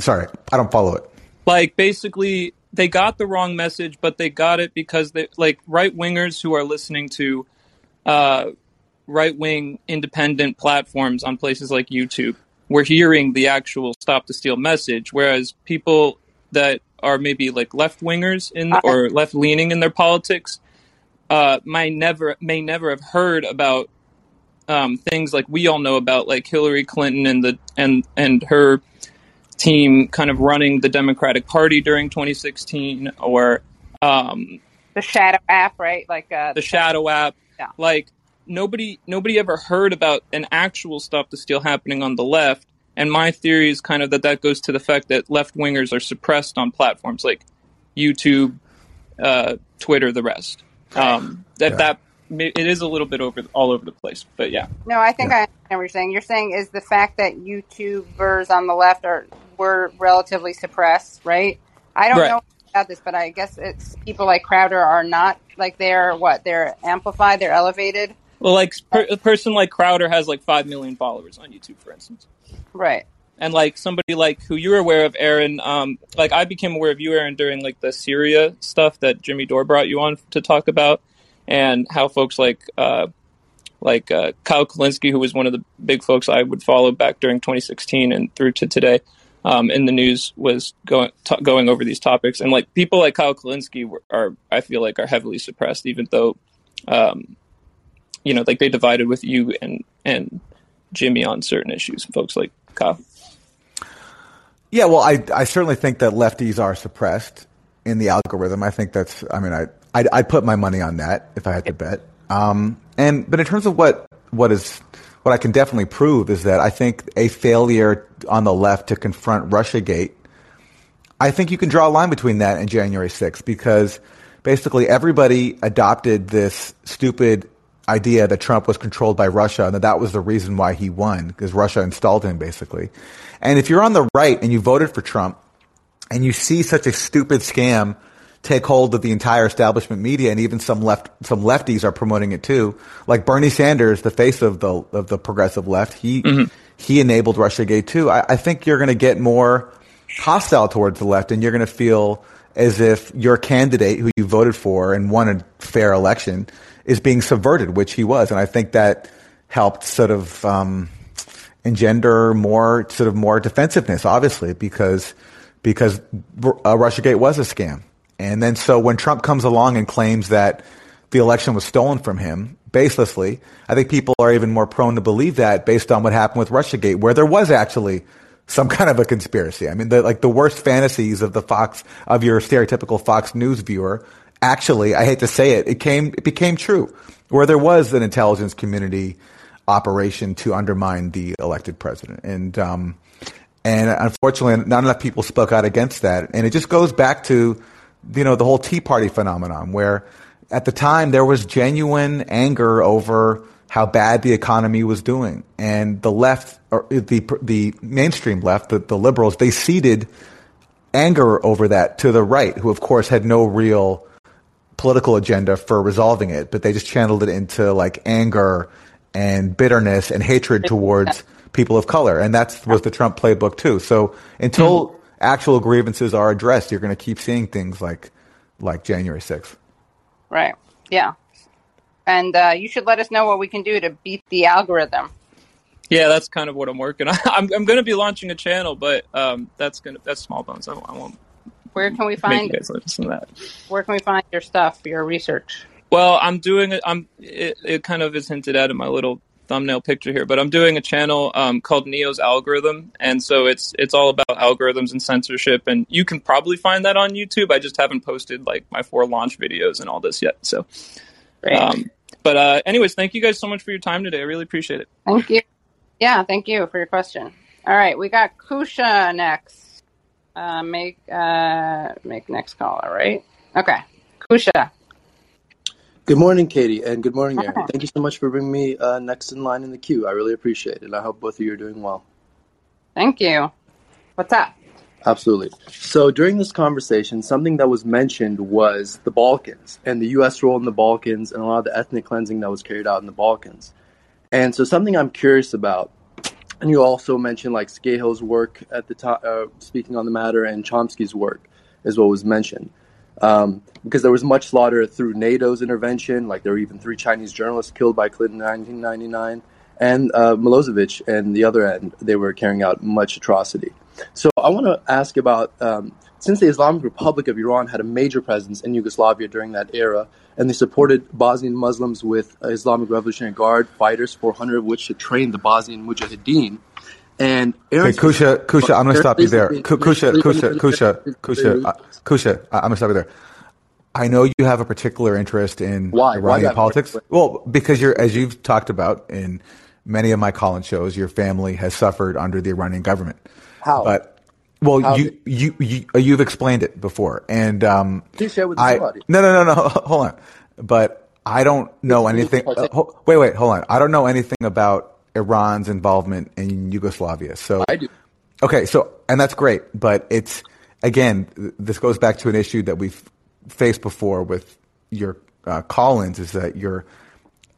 Sorry, I don't follow it. Like basically, they got the wrong message, but they got it because they like right wingers who are listening to uh, right wing independent platforms on places like YouTube were hearing the actual stop the steal message, whereas people that are maybe like left wingers in or left leaning in their politics uh, may never may never have heard about um, things like we all know about, like Hillary Clinton and the and and her team kind of running the Democratic Party during 2016, or um, The Shadow app, right? Like uh, the Shadow app. Yeah. Like nobody nobody ever heard about an actual stop the steal happening on the left. And my theory is kind of that that goes to the fact that left wingers are suppressed on platforms like YouTube, uh, Twitter, the rest. Um, that Yeah. that it is a little bit over all over the place, but yeah. No, I think I understand what you're saying. You're saying is the fact that YouTubers on the left are were relatively suppressed, right? I don't Right. know about this, but I guess it's people like Crowder are not like they're what they're amplified, they're elevated, Well, like per, a person like Crowder has like five million followers on YouTube, for instance. right? And like somebody like who you're aware of, Aaron. Um, like I became aware of you, Aaron, during like the Syria stuff that Jimmy Dore brought you on to talk about, and how folks like uh, like uh, Kyle Kulinski, who was one of the big folks I would follow back during 2016 and through to today. Um, in the news was going t- going over these topics, and like people like Kyle Kulinski are, I feel like, are heavily suppressed, even though, um, you know, like they divided with you and and Jimmy on certain issues. Folks like Kyle. Yeah, well, I, I certainly think that lefties are suppressed in the algorithm. I think that's, I mean, I, I'd, I'd put my money on that if I had to bet. Um, and, but in terms of what, what is, what I can definitely prove is that I think a failure on the left to confront Russiagate, I think you can draw a line between that and January 6th because basically everybody adopted this stupid idea that Trump was controlled by Russia and that that was the reason why he won because Russia installed him basically. And if you're on the right and you voted for Trump and you see such a stupid scam take hold of the entire establishment media and even some left some lefties are promoting it too like Bernie Sanders the face of the of the progressive left he he enabled Russiagate too I, I think you're going to get more hostile towards the left and you're going to feel as if your candidate who you voted for and won a fair election is being subverted which he was. And I think that helped sort of um, engender more sort of more defensiveness, obviously, because because uh, RussiaGate was a scam. And then so when Trump comes along and claims that the election was stolen from him baselessly, I think people are even more prone to believe that based on what happened with RussiaGate, where there was actually some kind of a conspiracy. I mean, the, like the worst fantasies of the Fox of your stereotypical Fox News viewer. Actually, I hate to say it, it came it became true, where there was an intelligence community operation to undermine the elected president. And um, and unfortunately, not enough people spoke out against that. And it just goes back to you know the whole Tea Party phenomenon, where at the time there was genuine anger over how bad the economy was doing, and the left or the the mainstream left, the, the liberals, they ceded anger over that to the right, who of course had no real political agenda for resolving it, but they just channeled it into like anger and bitterness and hatred towards people of color, and that was the Trump playbook too. So until Mm-hmm. actual grievances are addressed, you're going to keep seeing things like like January sixth. Right. Yeah. And uh, you should let us know what we can do to beat the algorithm. Yeah, that's kind of what I'm working on. I'm, I'm going to be launching a channel, but um, that's gonna that's small bones. I, won't- I won't Where can we make you find guys listen to that. where can we find your stuff, your research? Well, I'm doing it. I'm. It, it kind of is hinted at in my little thumbnail picture here, but I'm doing a channel um, called Neo's Algorithm, and so it's it's all about algorithms and censorship, and you can probably find that on YouTube. I just haven't posted like my four launch videos and all this yet. So, Great. um, but uh, anyways, thank you guys so much for your time today. I really appreciate it. Thank you. Yeah, thank you for your question. All right, we got Kusha next. Uh, make uh, make next caller, right? Okay, Kusha. Good morning, Katie, and good morning, Aaron. Thank you so much for bringing me uh, next in line in the queue. I really appreciate it, and I hope both of you are doing well. Thank you. What's up? Absolutely. So during this conversation, something that was mentioned was the Balkans and the U.S. role in the Balkans and a lot of the ethnic cleansing that was carried out in the Balkans. And so something I'm curious about, and you also mentioned like Scahill's work at the time, uh, speaking on the matter, and Chomsky's work is what was mentioned. Um, because there was much slaughter through NATO's intervention, like there were even three Chinese journalists killed by Clinton in 1999, and uh, Milosevic and the other end, they were carrying out much atrocity. So I want to ask about um, since the Islamic Republic of Iran had a major presence in Yugoslavia during that era, and they supported Bosnian Muslims with Islamic Revolutionary Guard fighters, 400 of which had trained the Bosnian Mujahideen. And Hey, Aaron's Kusha, Kusha, I'm going to stop you there. Please, Ku- please, Kusha, please, Kusha, Kusha, Kusha, uh, Kusha, I- I'm going to stop you there. I know you have a particular interest in Why? Why do I Iranian have a politics. Well, because you're, as you've talked about in many of my call-in shows, your family has suffered under the Iranian government. How? But well, How you, you you you've explained it before, and um, Please share with I somebody. no no no no hold on, but I don't know anything. Uh, ho- wait wait hold on, I don't know anything about Iran's involvement in Yugoslavia. So I do. Okay, so and that's great, but it's again, this goes back to an issue that we've faced before with your uh, call-ins is that you're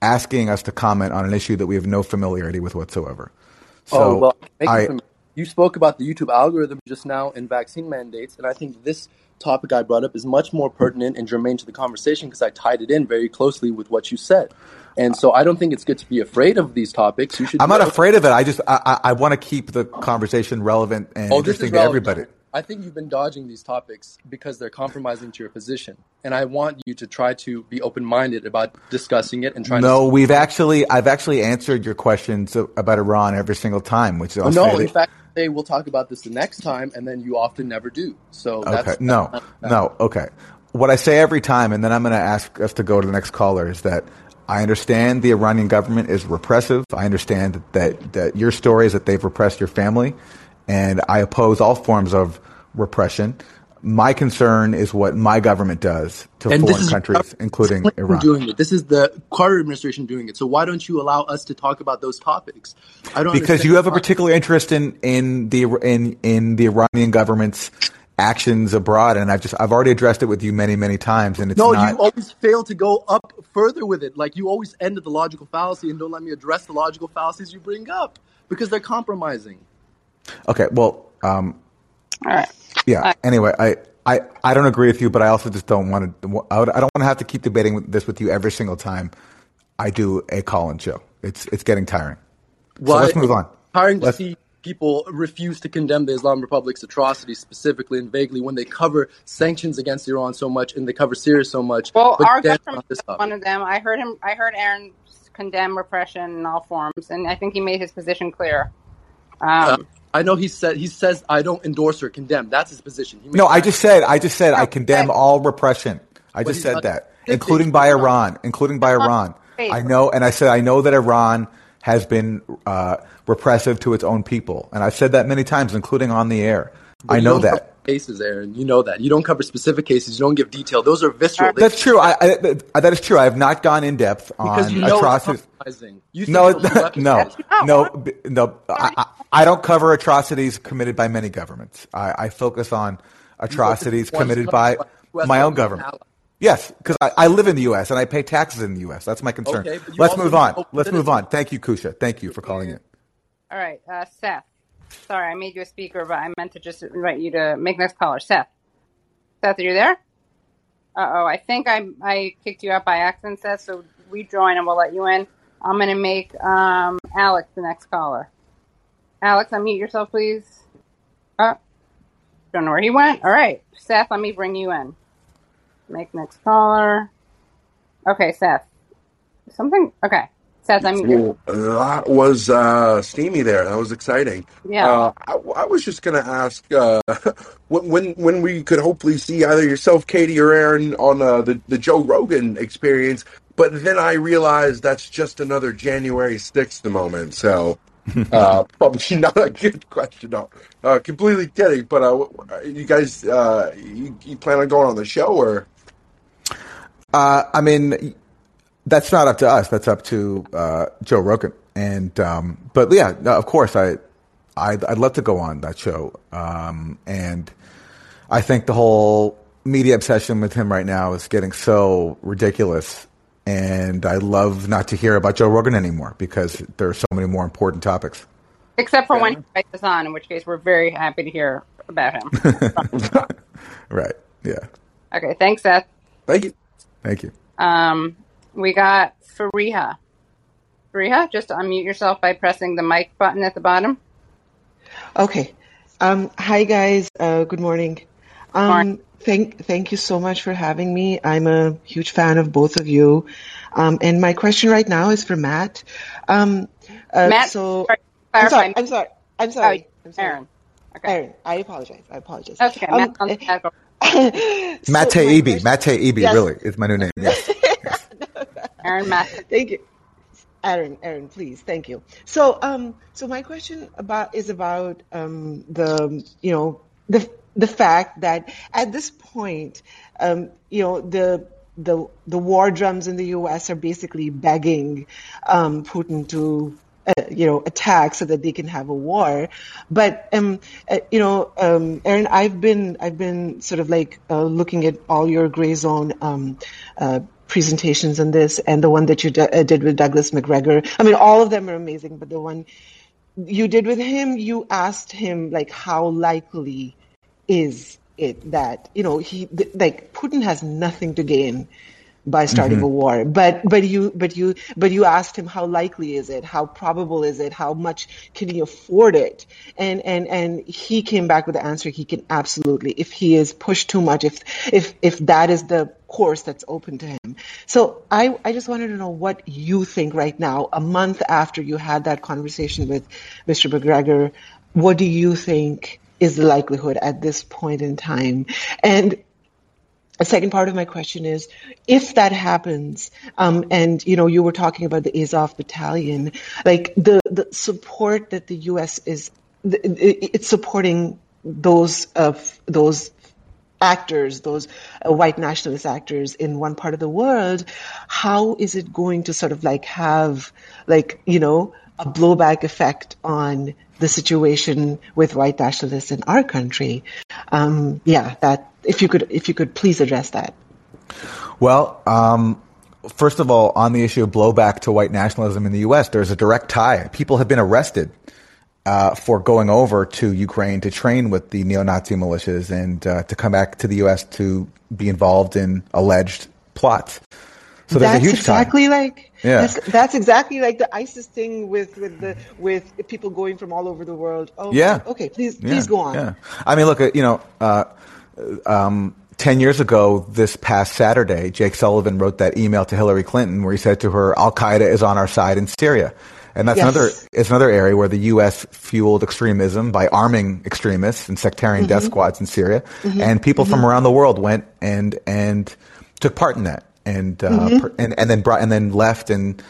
asking us to comment on an issue that we have no familiarity with whatsoever. So oh well, you I you spoke about the YouTube algorithm just now and vaccine mandates, and I think this topic I brought up is much more pertinent and germane to the conversation because I tied it in very closely with what you said. And so I don't think it's good to be afraid of these topics. You should. I'm not open- afraid of it. I just I, I, I want to keep the conversation relevant and Oh, interesting to relevant. everybody. I think you've been dodging these topics because they're compromising to your position, and I want you to try to be open-minded about discussing it and trying No, to. No, we've actually I've actually answered your questions about Iran every single time, which is Oh, no, in fact, say we'll talk about this the next time, and then you often never do. So that's Okay. No, no. Okay. What I say every time, and then I'm going to ask us to go to the next caller, is that I understand the Iranian government is repressive. I understand that, that your story is that they've repressed your family, and I oppose all forms of repression. My concern is what my government does to And foreign countries, including Iran. doing it. This is the Carter administration doing it. So why don't you allow us to talk about those topics? I don't because you have a particular interest in in the in in the Iranian government's actions abroad, and I've just I've already addressed it with you many many times, and it's No, not. you always fail to go up further with it. Like you always end at the logical fallacy and don't let me address the logical fallacies you bring up because they're compromising. Okay, well, um, All right. yeah. Anyway, I, I, I don't agree with you, but I also just don't want to. I, would, I don't want to have to keep debating this with you every single time I do a call-in show. It's it's getting tiring. So let's move on. Tiring to Let's- see people refuse to condemn the Islamic Republic's atrocities specifically and vaguely when they cover sanctions against Iran so much and they cover Syria so much. Well, but our government is one of them. I heard him. I heard Aaron condemn repression in all forms, and I think he made his position clear. Um, Uh, I know he said he says I don't endorse or condemn. That's his position. He No, I just said I just said I condemn hey. all repression. I just said that, including by Iran, including by Iran. I know, and I said I know that Iran has been uh, repressive to its own people, and I've said that many times, including on the air. But I know that. cover Cases, Aaron. You know that. You don't cover specific cases. You don't give detail. Those are visceral. They- That's true. I, I, that- that is true. I have not gone in depth on you know atrocities. You No, it'll be weapons- no, No. no, no. I, I I don't cover atrocities committed by many governments. I, I focus on atrocities You focus on committed by committed by US my own government government. Yes, because I, I live in the U.S. and I pay taxes in the U.S. That's my concern. Okay, Let's move on. Let's move on. Thank you, Kusha. Thank you for calling in. All right, uh, Seth. Sorry, I made you a speaker, but I meant to just invite you to make next caller. Seth. Seth, are you there? Uh oh, I think I I kicked you out by accident, Seth. So rejoin and we'll let you in. I'm gonna make um, Alex the next caller. Alex, unmute yourself, please. Oh, don't know where he went. All right, Seth, let me bring you in. Make next caller. Okay, Seth. Something. Okay, Seth, I'm. Well, that was uh, steamy there. That was exciting. Yeah. Uh, I, I was just going to ask uh, when when when we could hopefully see either yourself, Katie, or Aaron on uh, the the Joe Rogan experience. But then I realized that's just another January sixth moment. So uh, probably not a good question. No, uh, completely kidding. But uh, you guys, uh, you, you plan on going on the show or? Uh, I mean, that's not up to us. That's up to uh, Joe Rogan. And um, but yeah, no, of course, I I'd, I'd love to go on that show. Um, and I think the whole media obsession with him right now is getting so ridiculous. And I love not to hear about Joe Rogan anymore because there are so many more important topics. Except for when he invites us on, in which case we're very happy to hear about him. Right. Yeah. okay, thanks, Seth. Thank you. Thank you. Um, we got Fariha. Fariha, just unmute yourself by pressing the mic button at the bottom. Okay. Um, hi guys. Uh, good morning. Um, Morning. thank thank you so much for having me. I'm a huge fan of both of you. Um, and my question right now is for Matt. Um, uh, Matt, so sorry, I'm sorry. I'm sorry. I'm sorry. I'm sorry. Aaron. Okay. Aaron, I apologize. I apologize. That's okay. Um, Matt's on the back. so Matt my Taibbi. question- Matt Taibbi, Yes. really, is my new name. Yes. Aaron Matt. Thank you. Aaron, Aaron, please, thank you. So, um, so my question about is about um, the, you know, the the fact that at this point, um, you know, the the the war drums in the U.S. are basically begging um, Putin to. Uh, you know, attack so that they can have a war, but um, uh, you know, um, Aaron, I've been I've been sort of like uh, looking at all your Grayzone um, uh, presentations on this and the one that you d- uh, did with Douglas Macgregor. I mean, all of them are amazing, but the one you did with him, you asked him like how likely is it that you know he th- like Putin has nothing to gain by starting Mhm. a war. But but you but you but you asked him how likely is it? How probable is it? How much can he afford it? And and and he came back with the answer he can absolutely if he is pushed too much if if if that is the course that's open to him. So i i just wanted to know what you think right now a month after you had that conversation with mr macgregor what do you think is the likelihood at this point in time? And a second part of my question is if that happens um, and you know you were talking about the azov battalion like the, the support that the us is it's supporting those of those actors those uh, white nationalist actors in one part of the world how is it going to sort of like have like you know a blowback effect on the situation with white nationalists in our country? Um, yeah that if you could if you could please address that Well, um, first of all, on the issue of blowback to white nationalism in the U.S., there's a direct tie. People have been arrested uh, for going over to Ukraine to train with the neo-Nazi militias and uh, to come back to the U.S. to be involved in alleged plots. So there's that's a huge exactly like Yeah. that's, that's exactly like the ISIS thing with with the with people going from all over the world. Oh, Yeah. Okay, please Yeah, please go on. Yeah. I mean, look, uh, you know, uh, um, 10 years ago, this past Saturday, Jake Sullivan wrote that email to Hillary Clinton where he said to her, Al Qaeda is on our side in Syria. And that's Yes. another, it's another area where the U.S. fueled extremism by arming extremists and sectarian death Mhm. squads in Syria. Mhm. And people from Mhm. around the world went and, and took part in that and, uh, Mhm. per- and, and then brought, and then left and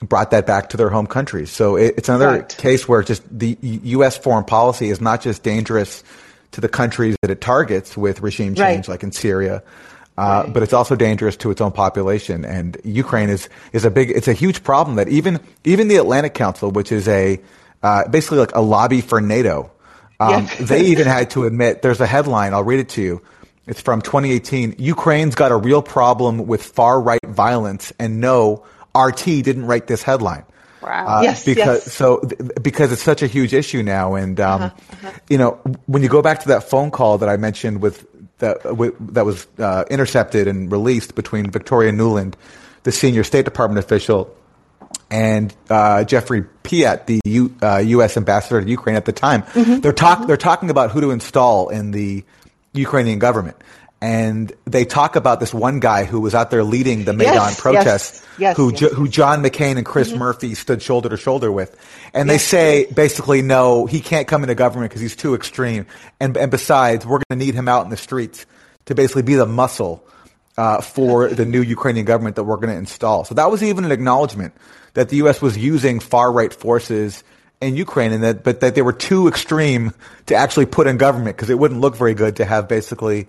brought that back to their home countries. So it, it's another Right. case where just the U.S. foreign policy is not just dangerous to the countries that it targets with regime change, Right. like in Syria, uh, but it's also dangerous to its own population. And Ukraine is is a big, it's a huge problem that even even the Atlantic Council, which is a uh, basically like a lobby for NATO, um, they even had to admit. There's a headline. I'll read it to you. It's from 2018. Ukraine's got a real problem with far right violence, and no, RT didn't write this headline. Wow. Uh, Yes, because yes. so th- because it's such a huge issue now, and um, Uh-huh, you know when you go back to that phone call that I mentioned with that w- that was uh, intercepted and released between Victoria Nuland, the senior State Department official, and uh, Geoffrey Pyatt, the U, uh, U.S. ambassador to Ukraine at the time. Mm-hmm. They're talk they're talking about who to install in the Ukrainian government. And they talk about this one guy who was out there leading the Maidan Yes, protests, yes, yes, who. Mm-hmm. Jo- who John McCain and Chris Murphy stood shoulder to shoulder with, and they say basically no, he can't come into government because he's too extreme, and and besides, we're going to need him out in the streets to basically be the muscle uh, for the new Ukrainian government that we're going to install. So that was even an acknowledgement that the U.S. was using far right forces in Ukraine, and that but that they were too extreme to actually put in government because it wouldn't look very good to have basically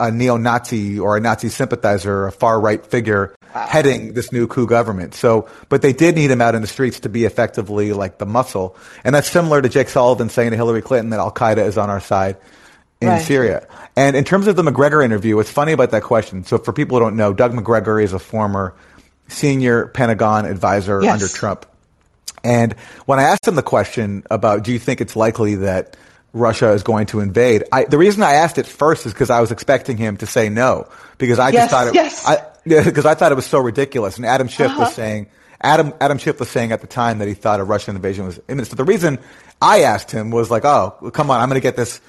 a neo-Nazi or a Nazi sympathizer, a far right figure heading this new coup government. So, but they did need him out in the streets to be effectively like the muscle. And that's similar to Jake Sullivan saying to Hillary Clinton that Al Qaeda is on our side in Right. Syria. And in terms of the Macgregor interview, what's funny about that question, so for people who don't know, Doug Macgregor is a former senior Pentagon advisor Yes. under Trump. And when I asked him the question about, do you think it's likely that Russia is going to invade? I, the reason I asked it first is because I was expecting him to say no, because I Yes, just thought it, yes. I, because I thought it was so ridiculous. And Adam Schiff Uh-huh. was saying, Adam, Adam Schiff was saying at the time that he thought a Russian invasion was imminent. So the reason I asked him was like, oh, well, come on, I'm going to get this,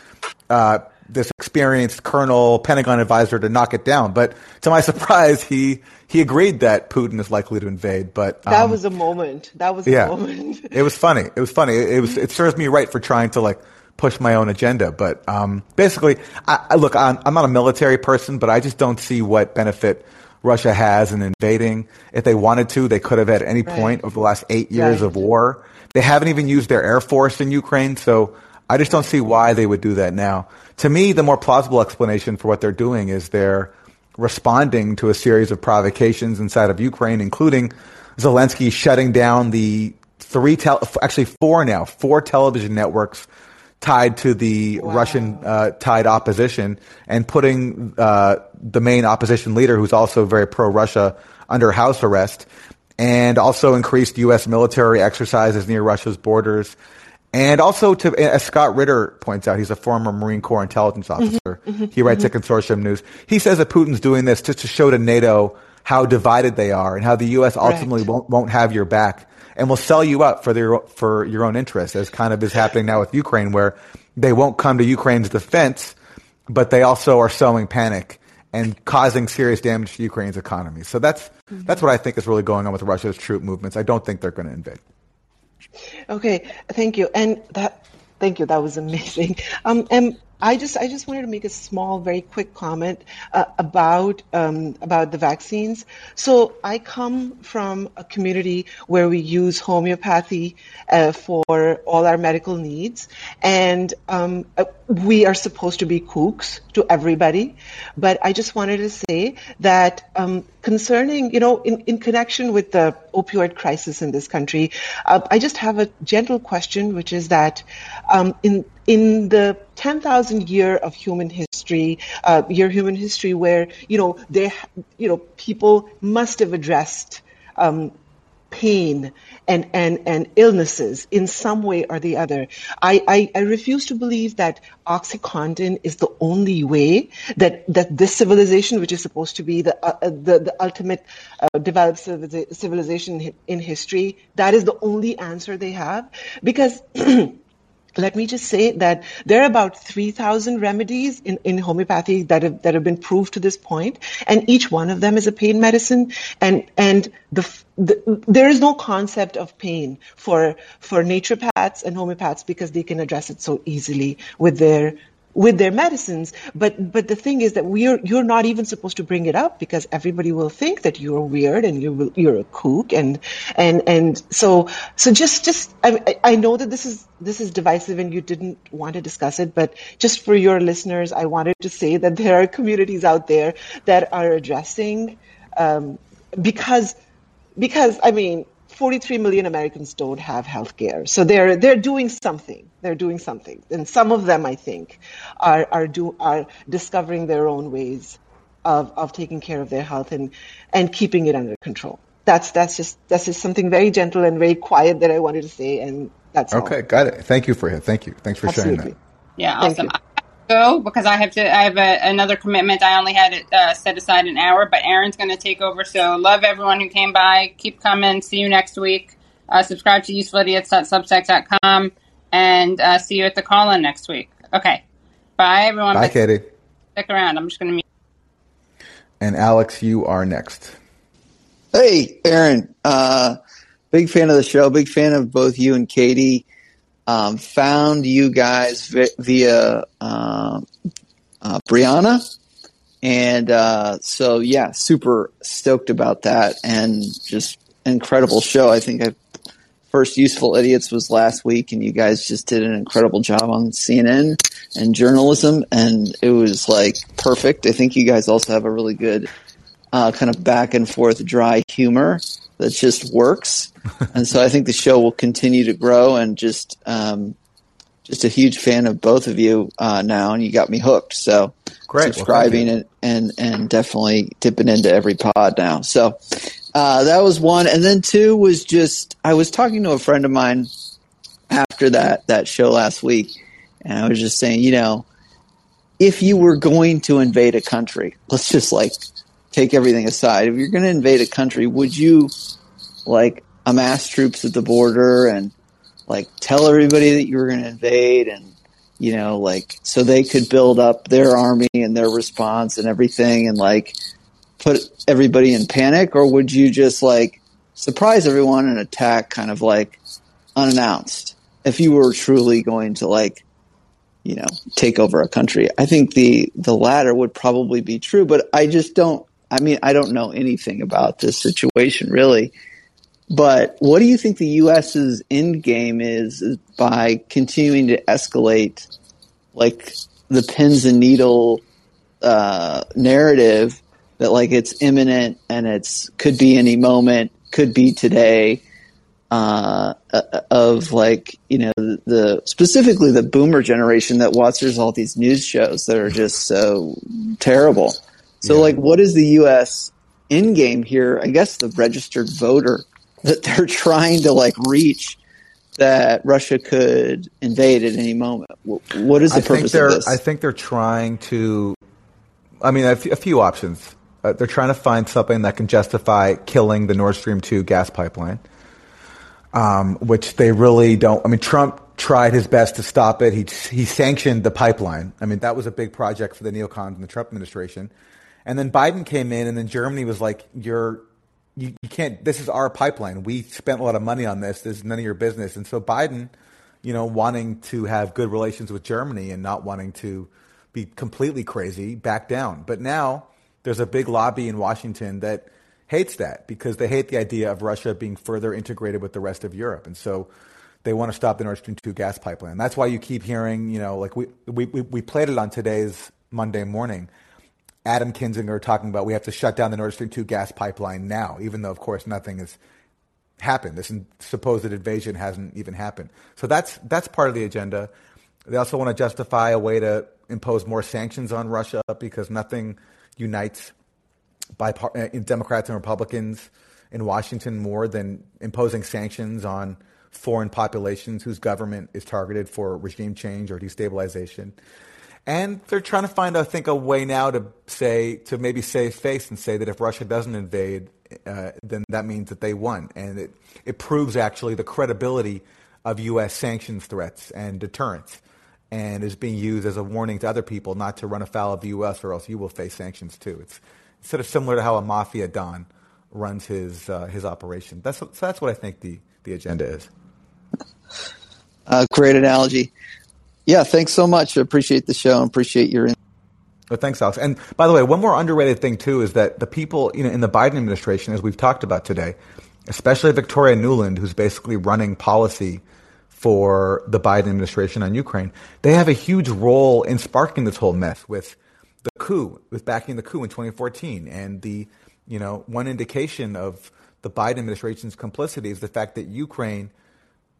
uh, this experienced colonel, Pentagon advisor to knock it down. But to my surprise, he, he agreed that Putin is likely to invade. But, That um, was a moment. That was yeah, a moment. it was funny. It was funny. It, it was. It serves me right for trying to like push my own agenda. But um, basically, I, I look. I'm, I'm not a military person, but I just don't see what benefit Russia has in invading. If they wanted to, they could have at any Right. point over the last eight years Right. of war. They haven't even used their air force in Ukraine, so I just don't see why they would do that now. To me, the more plausible explanation for what they're doing is they're responding to a series of provocations inside of Ukraine, including Zelensky shutting down the three, tel- actually four now, four television networks tied to the Russian uh, tied opposition and putting uh, the main opposition leader, who's also very pro-Russia, under house arrest, and also increased U.S. military exercises near Russia's borders. And also, to as Scott Ritter points out, he's a former Marine Corps intelligence officer. He writes at Consortium News. He says that Putin's doing this just to show to NATO how divided they are and how the U.S. ultimately won't, won't have your back and will sell you up for their for your own interest, as kind of is happening now with Ukraine, where they won't come to Ukraine's defense, but they also are sowing panic and causing serious damage to Ukraine's economy. So that's that's what I think is really going on with Russia's troop movements. I don't think they're going to invade. Okay, thank you. And that, thank you. That was amazing. Um, and I just, I just wanted to make a small, very quick comment uh, about um, about the vaccines. So I come from a community where we use homeopathy uh, for all our medical needs, and um, uh, we are supposed to be kooks to everybody. But I just wanted to say that um, concerning, you know, in, in connection with the opioid crisis in this country, uh, I just have a gentle question, which is that um, in in the 10,000 year of human history, uh, year human history, where you know there, you know, people must have addressed um, pain and, and, and illnesses in some way or the other. I, I, I refuse to believe that OxyContin is the only way that, that this civilization, which is supposed to be the, uh, uh, the, the ultimate uh, developed civilization in history, that is the only answer they have. Because let me just say that there are about 3,000 remedies in, in homeopathy that have, that have been proved to this point, and each one of them is a pain medicine. And, and the, the, there is no concept of pain for, for naturopaths and homeopaths because they can address it so easily with their with their medicines. But but the thing is that we're you're not even supposed to bring it up because everybody will think that you're weird and you're you're a kook and and and so so just just I, I know that this is this is divisive and you didn't want to discuss it, but just for your listeners, I wanted to say that there are communities out there that are addressing um, because because I mean 43 million Americans don't have health care. So they're they're doing something. They're doing something. And some of them I think are are do are discovering their own ways of, of taking care of their health and, and keeping it under control. that's that's just that's just something very gentle and very quiet that I wanted to say, and that's all. Okay, got it. Thank you for it. Thank you. Thanks for sharing that. Yeah, Thank awesome. you. I have to go because I have to. I have a, another commitment. I only had it uh, set aside an hour, but Aaron's going to take over. So love everyone who came by. Keep coming. See you next week. Uh, subscribe to usefulidiots.substack.com and uh, see you at the call in next week. Okay. Bye, everyone. Bye, But Katie. Stick around. I'm just going to meet. And Alex, you are next. Hey, Aaron. Uh, big fan of the show. Big fan of both you and Katie. Um, found you guys vi- via uh, uh, Brianna. And uh, so, yeah, super stoked about that. And just incredible show. I think I first Useful Idiots was last week, and you guys just did an incredible job on CNN and journalism. And it was like perfect. I think you guys also have a really good uh, kind of back and forth dry humor that just works. and so I think the show will continue to grow and just um, just a huge fan of both of you uh, now, and you got me hooked. So Great. Subscribing you. and, and and definitely dipping into every pod now. So uh, that was one, and then two was just I was talking to a friend of mine after that that show last week, and I was just saying, you know, if you were going to invade a country, let's just like take everything aside. If you're going to invade a country, would you like amass troops at the border and like tell everybody that you were going to invade and you know like so they could build up their army and their response and everything and like put everybody in panic? Or would you just like surprise everyone and attack kind of like unannounced if you were truly going to like you know take over a country? I think the the latter would probably be true but i just don't i mean i don't know anything about this situation really but what do you think the us's end game is, is by continuing to escalate like the pins and needle uh, narrative that like it's imminent and it's could be any moment could be today uh, uh, of like you know the, the specifically the boomer generation that watches all these news shows that are just so terrible. So like, what is the U.S. end game here? I guess the registered voter that they're trying to like reach that Russia could invade at any moment. What is the I think purpose they're. of this? I think they're trying to. I mean, a f- a few options. Uh, they're trying to find something that can justify killing the Nord Stream two gas pipeline, um, which they really don't. I mean, Trump tried his best to stop it. He he sanctioned the pipeline. I mean, that was a big project for the neocons in the Trump administration. And then Biden came in, and then Germany was like, "You're you, you can't. This is our pipeline. We spent a lot of money on this. This is none of your business." And so Biden, you know, wanting to have good relations with Germany and not wanting to be completely crazy, back down. But now there's a big lobby in Washington that hates that because they hate the idea of Russia being further integrated with the rest of Europe, and so they want to stop the Nord Stream two gas pipeline. That's why you keep hearing, you know, like we we, we played it on today's Monday morning. Adam Kinzinger talking about we have to shut down the Nord Stream 2 gas pipeline now, even though, of course, nothing has happened. This supposed invasion hasn't even happened. So that's, that's part of the agenda. They also want to justify a way to impose more sanctions on Russia because nothing unites uh, Democrats and Republicans in Washington more than imposing sanctions on foreign populations whose government is targeted for regime change or destabilization. And they're trying to find, I think, a way now to say, to maybe save face and say that if Russia doesn't invade, uh, then that means that they won. And it, it proves actually the credibility of U.S. sanctions threats and deterrence and is being used as a warning to other people not to run afoul of the U.S. or else you will face sanctions too. It's sort of similar to how a mafia don runs his, uh, his operation. That's, so that's what I think the, the agenda is. Uh, great analogy. Yeah, thanks so much. I appreciate the show and appreciate your. Oh, thanks, Alex. And by the way, one more underrated thing too is that the people, you know, in the Biden administration, as we've talked about today, especially Victoria Nuland, who's basically running policy for the Biden administration on Ukraine, they have a huge role in sparking this whole mess with the coup, with backing the coup in 2014, and the, you know, one indication of the Biden administration's complicity is the fact that Ukraine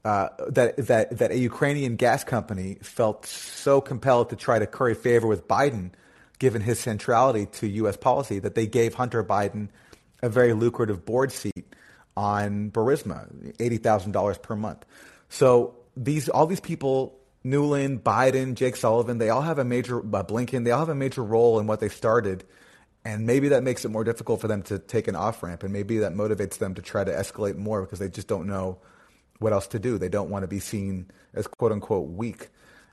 uh, that that that a Ukrainian gas company felt so compelled to try to curry favor with Biden, given his centrality to U.S. policy, that they gave Hunter Biden a very lucrative board seat on Burisma, eighty thousand dollars per month. So these all these people, Nuland, Biden, Jake Sullivan, they all have a major uh, Blinken, they all have a major role in what they started, and maybe that makes it more difficult for them to take an off ramp, and maybe that motivates them to try to escalate more because they just don't know what else to do. They don't want to be seen as quote unquote weak,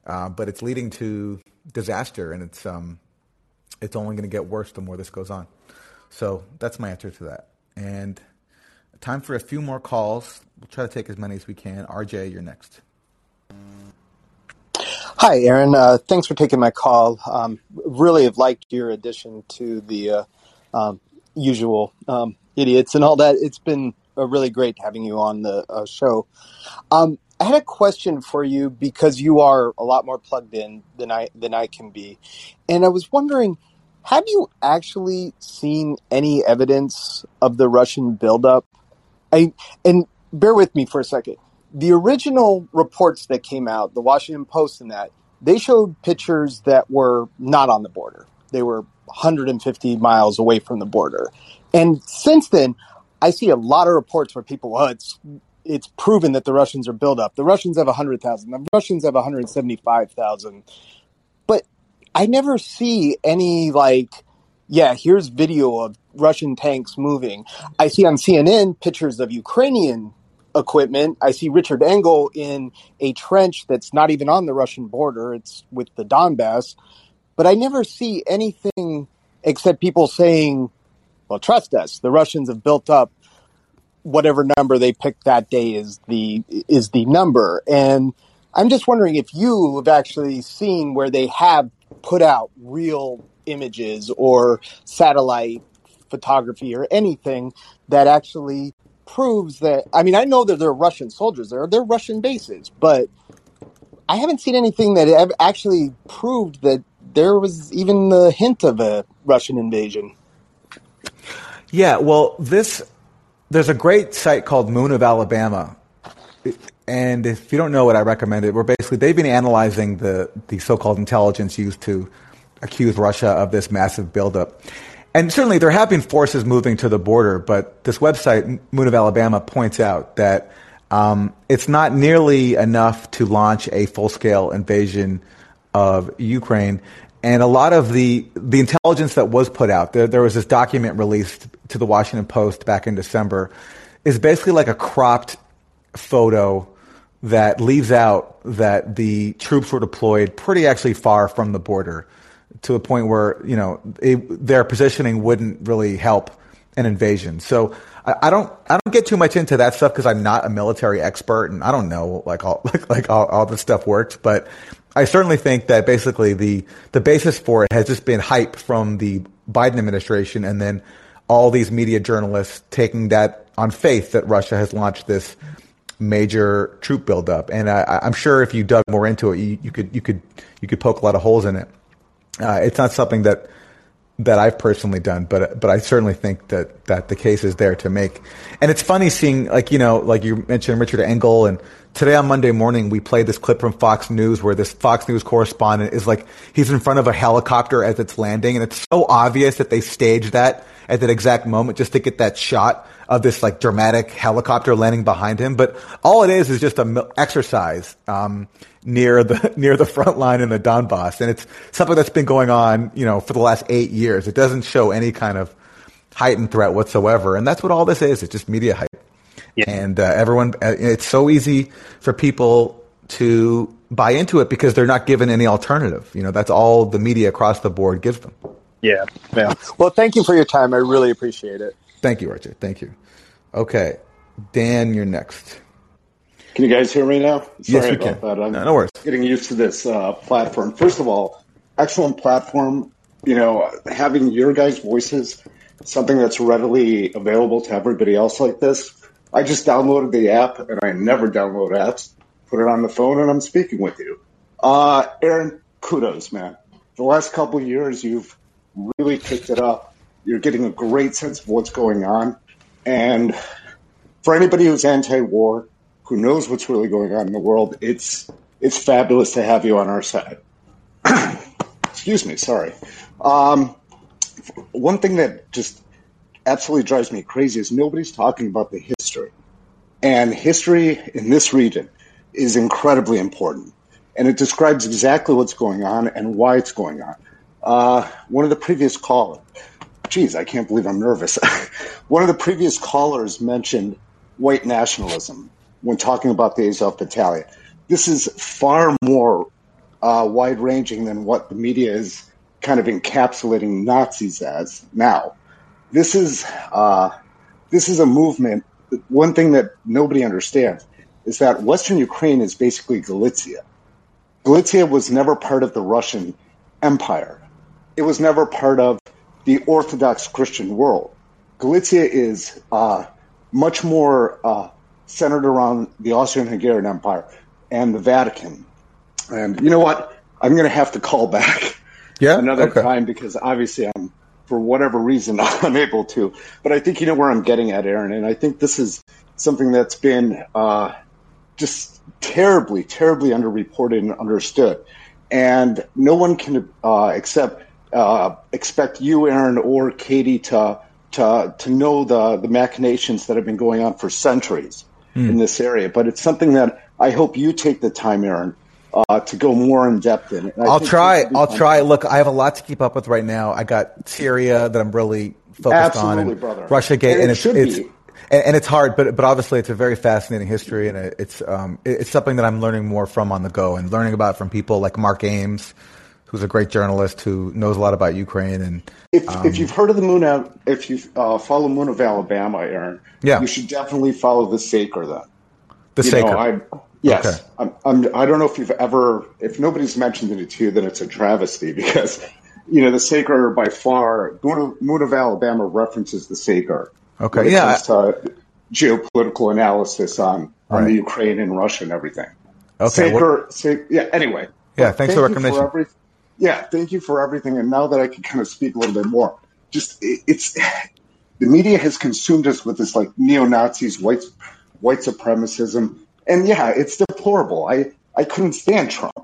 uh, but it's leading to disaster, and it's um, it's only going to get worse the more this goes on. So that's my answer to that. And time for a few more calls. We'll try to take as many as we can. RJ, you're next. Hi, Aaron. Uh, thanks for taking my call. Um, really have liked your addition to the uh, um, usual um, idiots and all that. It's been uh, really great having you on the uh, show. Um, I had a question for you because you are a lot more plugged in than I than I can be, and I was wondering, have you actually seen any evidence of the Russian buildup? I and bear with me for a second the original reports that came out, the Washington Post and that, they showed pictures that were not on the border. They were 150 miles away from the border. And since then, I see a lot of reports where people, oh, it's it's proven that the Russians are built up. The Russians have 100,000. The Russians have 175,000. But I never see any like, yeah, here's video of Russian tanks moving. I see on CNN pictures of Ukrainian equipment. I see Richard Engel in a trench that's not even on the Russian border. It's with the Donbass. But I never see anything except people saying, well, trust us. The Russians have built up whatever number they picked that day is the, is the number. And I'm just wondering if you have actually seen where they have put out real images or satellite photography or anything that actually proves that. I mean, I know that there are Russian soldiers there, they're Russian bases, but I haven't seen anything that actually proved that there was even the hint of a Russian invasion. Yeah, well, this there's a great site called Moon of Alabama, and if you don't know what I recommend it. Where basically they've been analyzing the the so-called intelligence used to accuse Russia of this massive buildup, and certainly there have been forces moving to the border, but this website, Moon of Alabama, points out that um, it's not nearly enough to launch a full scale invasion of Ukraine. And a lot of the, the intelligence that was put out, there, there was this document released to the Washington Post back in December, is basically like a cropped photo that leaves out that the troops were deployed pretty actually far from the border to a point where you know it, their positioning wouldn't really help an invasion. So I, don't I don't get too much into that stuff because I'm not a military expert and I don't know like all like, like all, all this stuff works. But I certainly think that basically the the basis for it has just been hype from the Biden administration and then all these media journalists taking that on faith that Russia has launched this major troop buildup. And I, I'm sure if you dug more into it, you, you could you could you could poke a lot of holes in it. Uh, it's not something that that I've personally done, but but I certainly think that that the case is there to make. And it's funny seeing like you know like you mentioned Richard Engel and today on Monday morning we played this clip from Fox News where this Fox News correspondent is like he's in front of a helicopter as it's landing and it's so obvious that they staged that at that exact moment just to get that shot of this like dramatic helicopter landing behind him. But all it is is just a exercise. Um, near the near the front line in the Donbass, and it's something that's been going on, you know, for the last eight years. It doesn't show any kind of heightened threat whatsoever, and that's what all this is. It's just media hype, yeah. and uh, everyone. Uh, it's so easy for people to buy into it because they're not given any alternative. You know, that's all the media across the board gives them. Yeah, yeah. Well, thank you for your time. I really appreciate it. Thank you, RJ. Thank you. Okay, Dan, you're next. Can you guys hear me now? Sorry yes, we about can. that. I'm no, no worries. getting used to this uh, platform. First of all, excellent platform. You know, having your guys' voices, something that's readily available to everybody else like this. I just downloaded the app, and I never download apps. Put it on the phone, and I'm speaking with you. Uh, Aaron, kudos, man. The last couple of years, you've really picked it up. You're getting a great sense of what's going on. And for anybody who's anti-war, who knows what's really going on in the world. It's it's fabulous to have you on our side. Excuse me, sorry. Um, one thing that just absolutely drives me crazy is nobody's talking about the history. And history in this region is incredibly important. And it describes exactly what's going on and why it's going on. Uh, one of the previous callers, geez, I can't believe I'm nervous. one of the previous callers mentioned white nationalism when talking about the Azov Battalion. This is far more uh, wide ranging than what the media is kind of encapsulating Nazis as now. This is uh, this is a movement. One thing that nobody understands is that Western Ukraine is basically Galicia. Galicia was never part of the Russian Empire. It was never part of the Orthodox Christian world. Galicia is uh, much more uh, centered around the Austrian-Hungarian Empire and the Vatican. And you know what? I'm going to have to call back yeah? another Okay. time because obviously I'm, for whatever reason, unable to. But I think you know where I'm getting at, Aaron. And I think this is something that's been uh, just terribly, terribly underreported and understood. And no one can uh, accept, uh, expect you, Aaron, or Katie to to to know the the machinations that have been going on for centuries Hmm. in this area. But it's something that I hope you take the time, Aaron, uh, to go more in depth in. I'll try. this will be I'll fun. try. Look, I have a lot to keep up with right now. I got Syria that I'm really focused on, Absolutely, and brother. Russia Gate, And and, it it's should it's be. and, and it's hard, but but obviously it's a very fascinating history, and it's um it's something that I'm learning more from on the go, and learning about from people like Mark Ames, who's a great journalist who knows a lot about Ukraine, and If, um, if you've heard of the Moon, Al- if you uh, follow Moon of Alabama, Aaron, Yeah. you should definitely follow the Saker then. the you Saker. Know, I, yes, Okay. I'm, I'm, I don't know if you've ever, if nobody's mentioned it to you, then it's a travesty because, you know, the Saker by far, Moon of, Moon of Alabama references the Saker. Okay, yeah, to geopolitical analysis on, on Right. the Ukraine and Russia and everything. Okay, Saker, Sa- yeah, anyway. Yeah, thanks Thank for the recommendation. Yeah, thank you for everything. And now that I can kind of speak a little bit more, just it, it's the media has consumed us with this like neo Nazis, white white supremacism, and yeah, it's deplorable. I I couldn't stand Trump,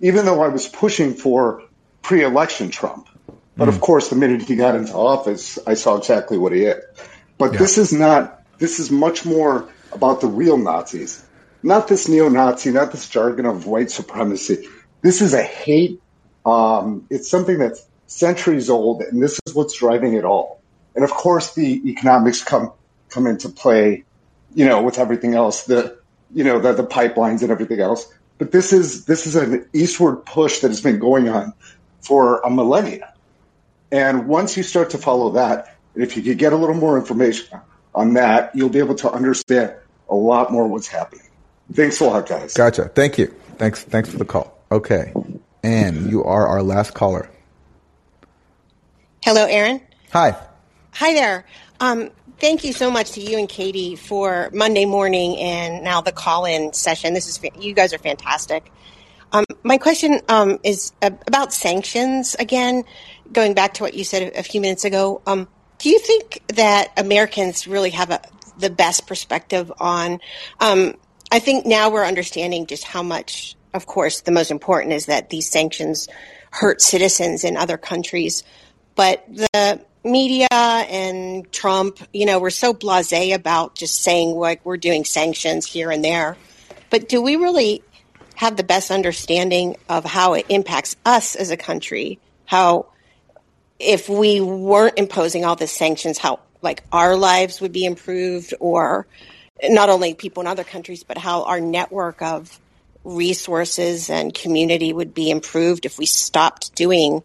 even though I was pushing for pre-election Trump. But Hmm. of course, the minute he got into office, I saw exactly what he is. But this is not. This is much more about the real Nazis, not this neo-Nazi, not this jargon of white supremacy. This is a hate. Um, it's something that's centuries old, and this is what's driving it all. And of course, the economics come come into play. You know, with everything else, the you know the, the pipelines and everything else. But this is this is an eastward push that has been going on for a millennia. And once you start to follow that, and if you could get a little more information on that, you'll be able to understand a lot more what's happening. Thanks a lot, guys. Gotcha. Thank you. Thanks. Thanks for the call. Okay, and you are our last caller. Hello, Aaron. Hi. Hi there. Um, thank you so much to you and Katie for Monday morning and now the call-in session. This is you guys are fantastic. Um, my question um, is about sanctions again. Going back to what you said a, a few minutes ago, um, do you think that Americans really have a, the best perspective on? Um, I think now we're understanding just how much. Of course, the most important is that these sanctions hurt citizens in other countries but the media and Trump, you know, we're so blasé about just saying like we're doing sanctions here and there. But do we really have the best understanding of how it impacts us as a country? How if we weren't imposing all the sanctions, how like our lives would be improved or not only people in other countries, but how our network of resources and community would be improved if we stopped doing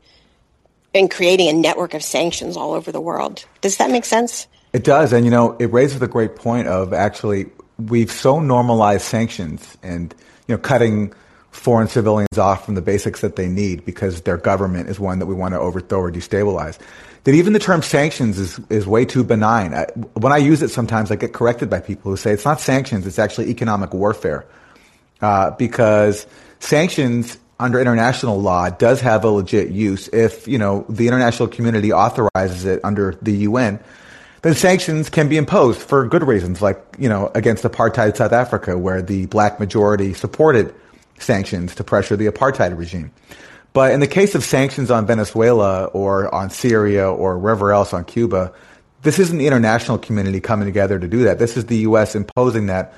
and creating a network of sanctions all over the world. Does that make sense? It does, and you know, it raises a great point of actually we've so normalized sanctions and you know cutting foreign civilians off from the basics that they need because their government is one that we want to overthrow or destabilize. That even the term sanctions is is way too benign. I, when I use it, sometimes I get corrected by people who say it's not sanctions; it's actually economic warfare, uh, because sanctions under international law does have a legit use if you know the international community authorizes it under the UN then sanctions can be imposed for good reasons, like, you know, against apartheid South Africa, where the black majority supported sanctions to pressure the apartheid regime. But in the case of sanctions on Venezuela or on Syria or wherever else on Cuba, this isn't the international community coming together to do that. This is the U.S. imposing that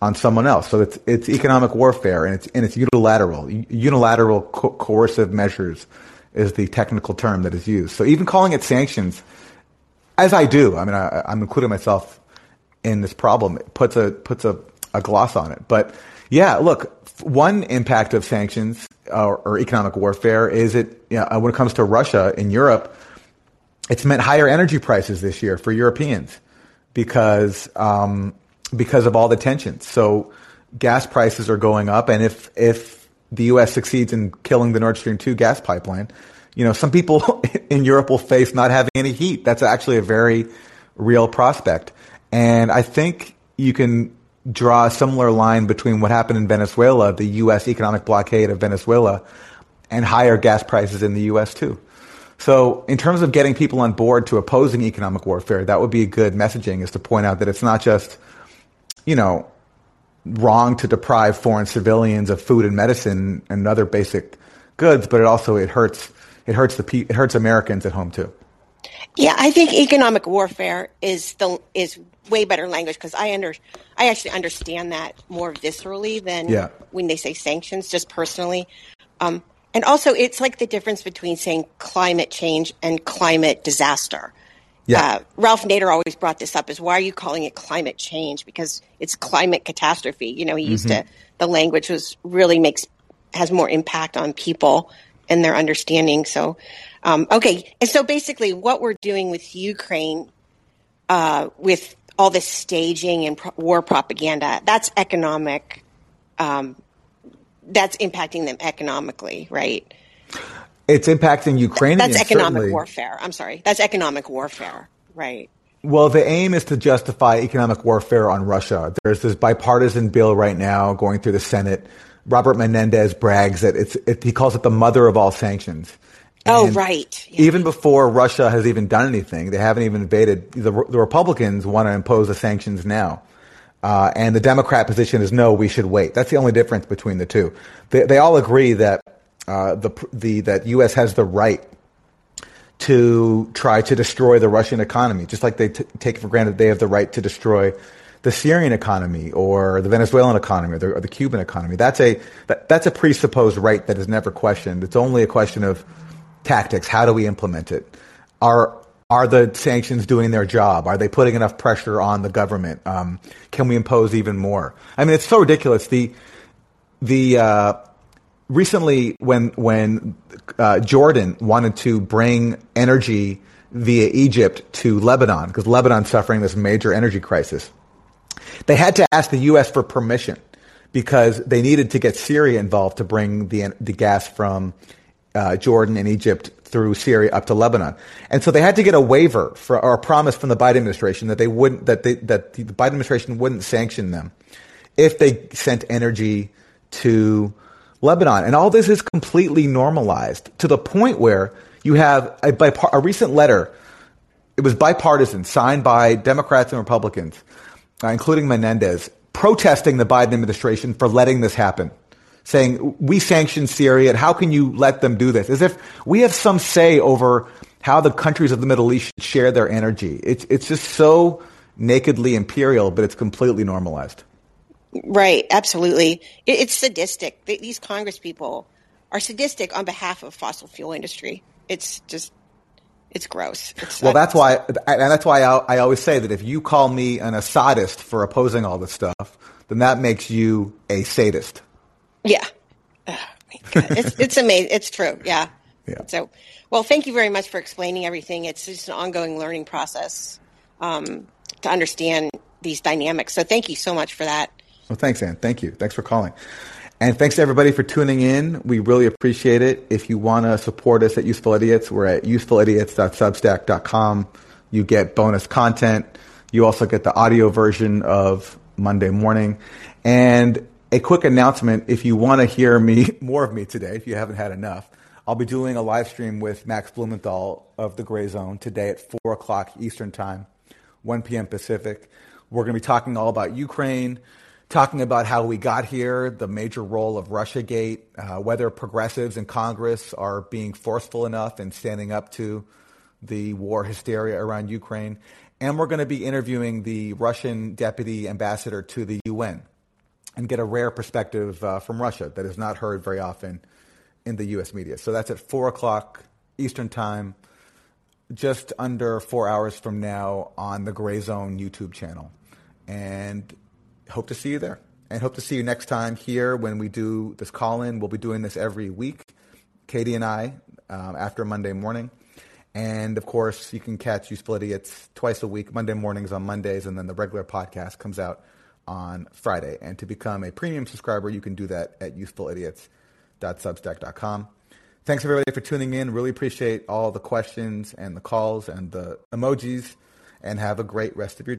on someone else. So it's it's economic warfare and it's and it's unilateral. Unilateral co- coercive measures is the technical term that is used. So even calling it sanctions, as I do, I mean I, I'm including myself in this problem. It puts a puts a, a gloss on it. But yeah, look, one impact of sanctions or, or economic warfare is it you know, when it comes to Russia in Europe, it's meant higher energy prices this year for Europeans because um, because of all the tensions. So gas prices are going up, and if if the U.S. succeeds in killing the Nord Stream two gas pipeline, you know some people in Europe will face not having any heat. That's actually a very real prospect, and I think you can draw a similar line between what happened in Venezuela, the U.S. economic blockade of Venezuela, and higher gas prices in the U.S. too. So, in terms of getting people on board to opposing economic warfare, that would be a good messaging is to point out that it's not just you know, wrong to deprive foreign civilians of food and medicine and other basic goods, but it also it hurts it hurts the it hurts Americans at home too. Yeah, I think economic warfare is the is way better language because I under I actually understand that more viscerally than Yeah. when they say sanctions, just personally. Um, and also, it's like the difference between saying climate change and climate disaster. Yeah. Uh, Ralph Nader always brought this up: is why are you calling it climate change? Because it's climate catastrophe. You know, he used Mhm. to the language was really makes has more impact on people and their understanding. So, um, okay, and so basically, what we're doing with Ukraine, uh, with all this staging and pro- war propaganda, that's economic. Um, that's impacting them economically, right? It's impacting Ukrainians. That's economic certainly. warfare. I'm sorry. That's economic warfare, right? Well, the aim is to justify economic warfare on Russia. There's this bipartisan bill right now going through the Senate. Robert Menendez brags that it's it, he calls it the mother of all sanctions. Oh, And right. Even before Russia has even done anything, they haven't even invaded. The, the Republicans want to impose the sanctions now. Uh, and the Democrat position is no, we should wait. That's the only difference between the two. They, they all agree that uh, the, the that U.S. has the right to try to destroy the Russian economy, just like they t- take for granted they have the right to destroy the Syrian economy or the Venezuelan economy or the, or the Cuban economy. That's a that, that's a presupposed right that is never questioned. It's only a question of tactics. How do we implement it? Are are the sanctions doing their job? Are they putting enough pressure on the government? Um, can we impose even more? I mean, it's so ridiculous. The the uh, recently when when uh, Jordan wanted to bring energy via Egypt to Lebanon because Lebanon's suffering this major energy crisis, they had to ask the U.S. for permission because they needed to get Syria involved to bring the the gas from uh, Jordan and Egypt through Syria up to Lebanon, and so they had to get a waiver for, or a promise from the Biden administration that they wouldn't that they, that the Biden administration wouldn't sanction them if they sent energy to Lebanon. And all this is completely normalized to the point where you have a, a recent letter. It was bipartisan, signed by Democrats and Republicans, uh, including Menendez, protesting the Biden administration for letting this happen, saying, We sanctioned Syria, and how can you let them do this? As if we have some say over how the countries of the Middle East share their energy. It's, it's just so nakedly imperial, but it's completely normalized. Right, absolutely. It, it's sadistic. Th- These Congress people are sadistic on behalf of fossil fuel industry. It's just, it's gross. It's Well, that's why, and that's why I, I always say that if you call me an Assadist for opposing all this stuff, then that makes you a sadist. yeah. God. it's it's amazing. It's true. Yeah. Yeah. So, well, thank you very much for explaining everything. It's just an ongoing learning process um, to understand these dynamics. So, thank you so much for that. Well, thanks, Ann. Thank you. Thanks for calling. And thanks to everybody for tuning in. We really appreciate it. If you want to support us at Useful Idiots, we're at usefulidiots.substack.com. You get bonus content. You also get the audio version of Monday morning. And a quick announcement if you want to hear me, more of me today, if you haven't had enough, I'll be doing a live stream with Max Blumenthal of the Grayzone today at 4 o'clock Eastern Time, 1 p.m. Pacific. We're going to be talking all about Ukraine, talking about how we got here, the major role of Russiagate, uh, whether progressives in Congress are being forceful enough and standing up to the war hysteria around Ukraine. And we're going to be interviewing the Russian deputy ambassador to the UN and get a rare perspective uh, from Russia that is not heard very often in the U.S. media. So that's at 4 o'clock Eastern Time, just under four hours from now on the Grayzone YouTube channel. And hope to see you there. And hope to see you next time here when we do this call in. We'll be doing this every week, Katie and I, um, after Monday morning. And of course, you can catch Useful Idiots twice a week, Monday mornings on Mondays, and then the regular podcast comes out on Friday. And to become a premium subscriber, you can do that at usefulidiots.substack.com. Thanks everybody for tuning in. Really appreciate all the questions and the calls and the emojis, and have a great rest of your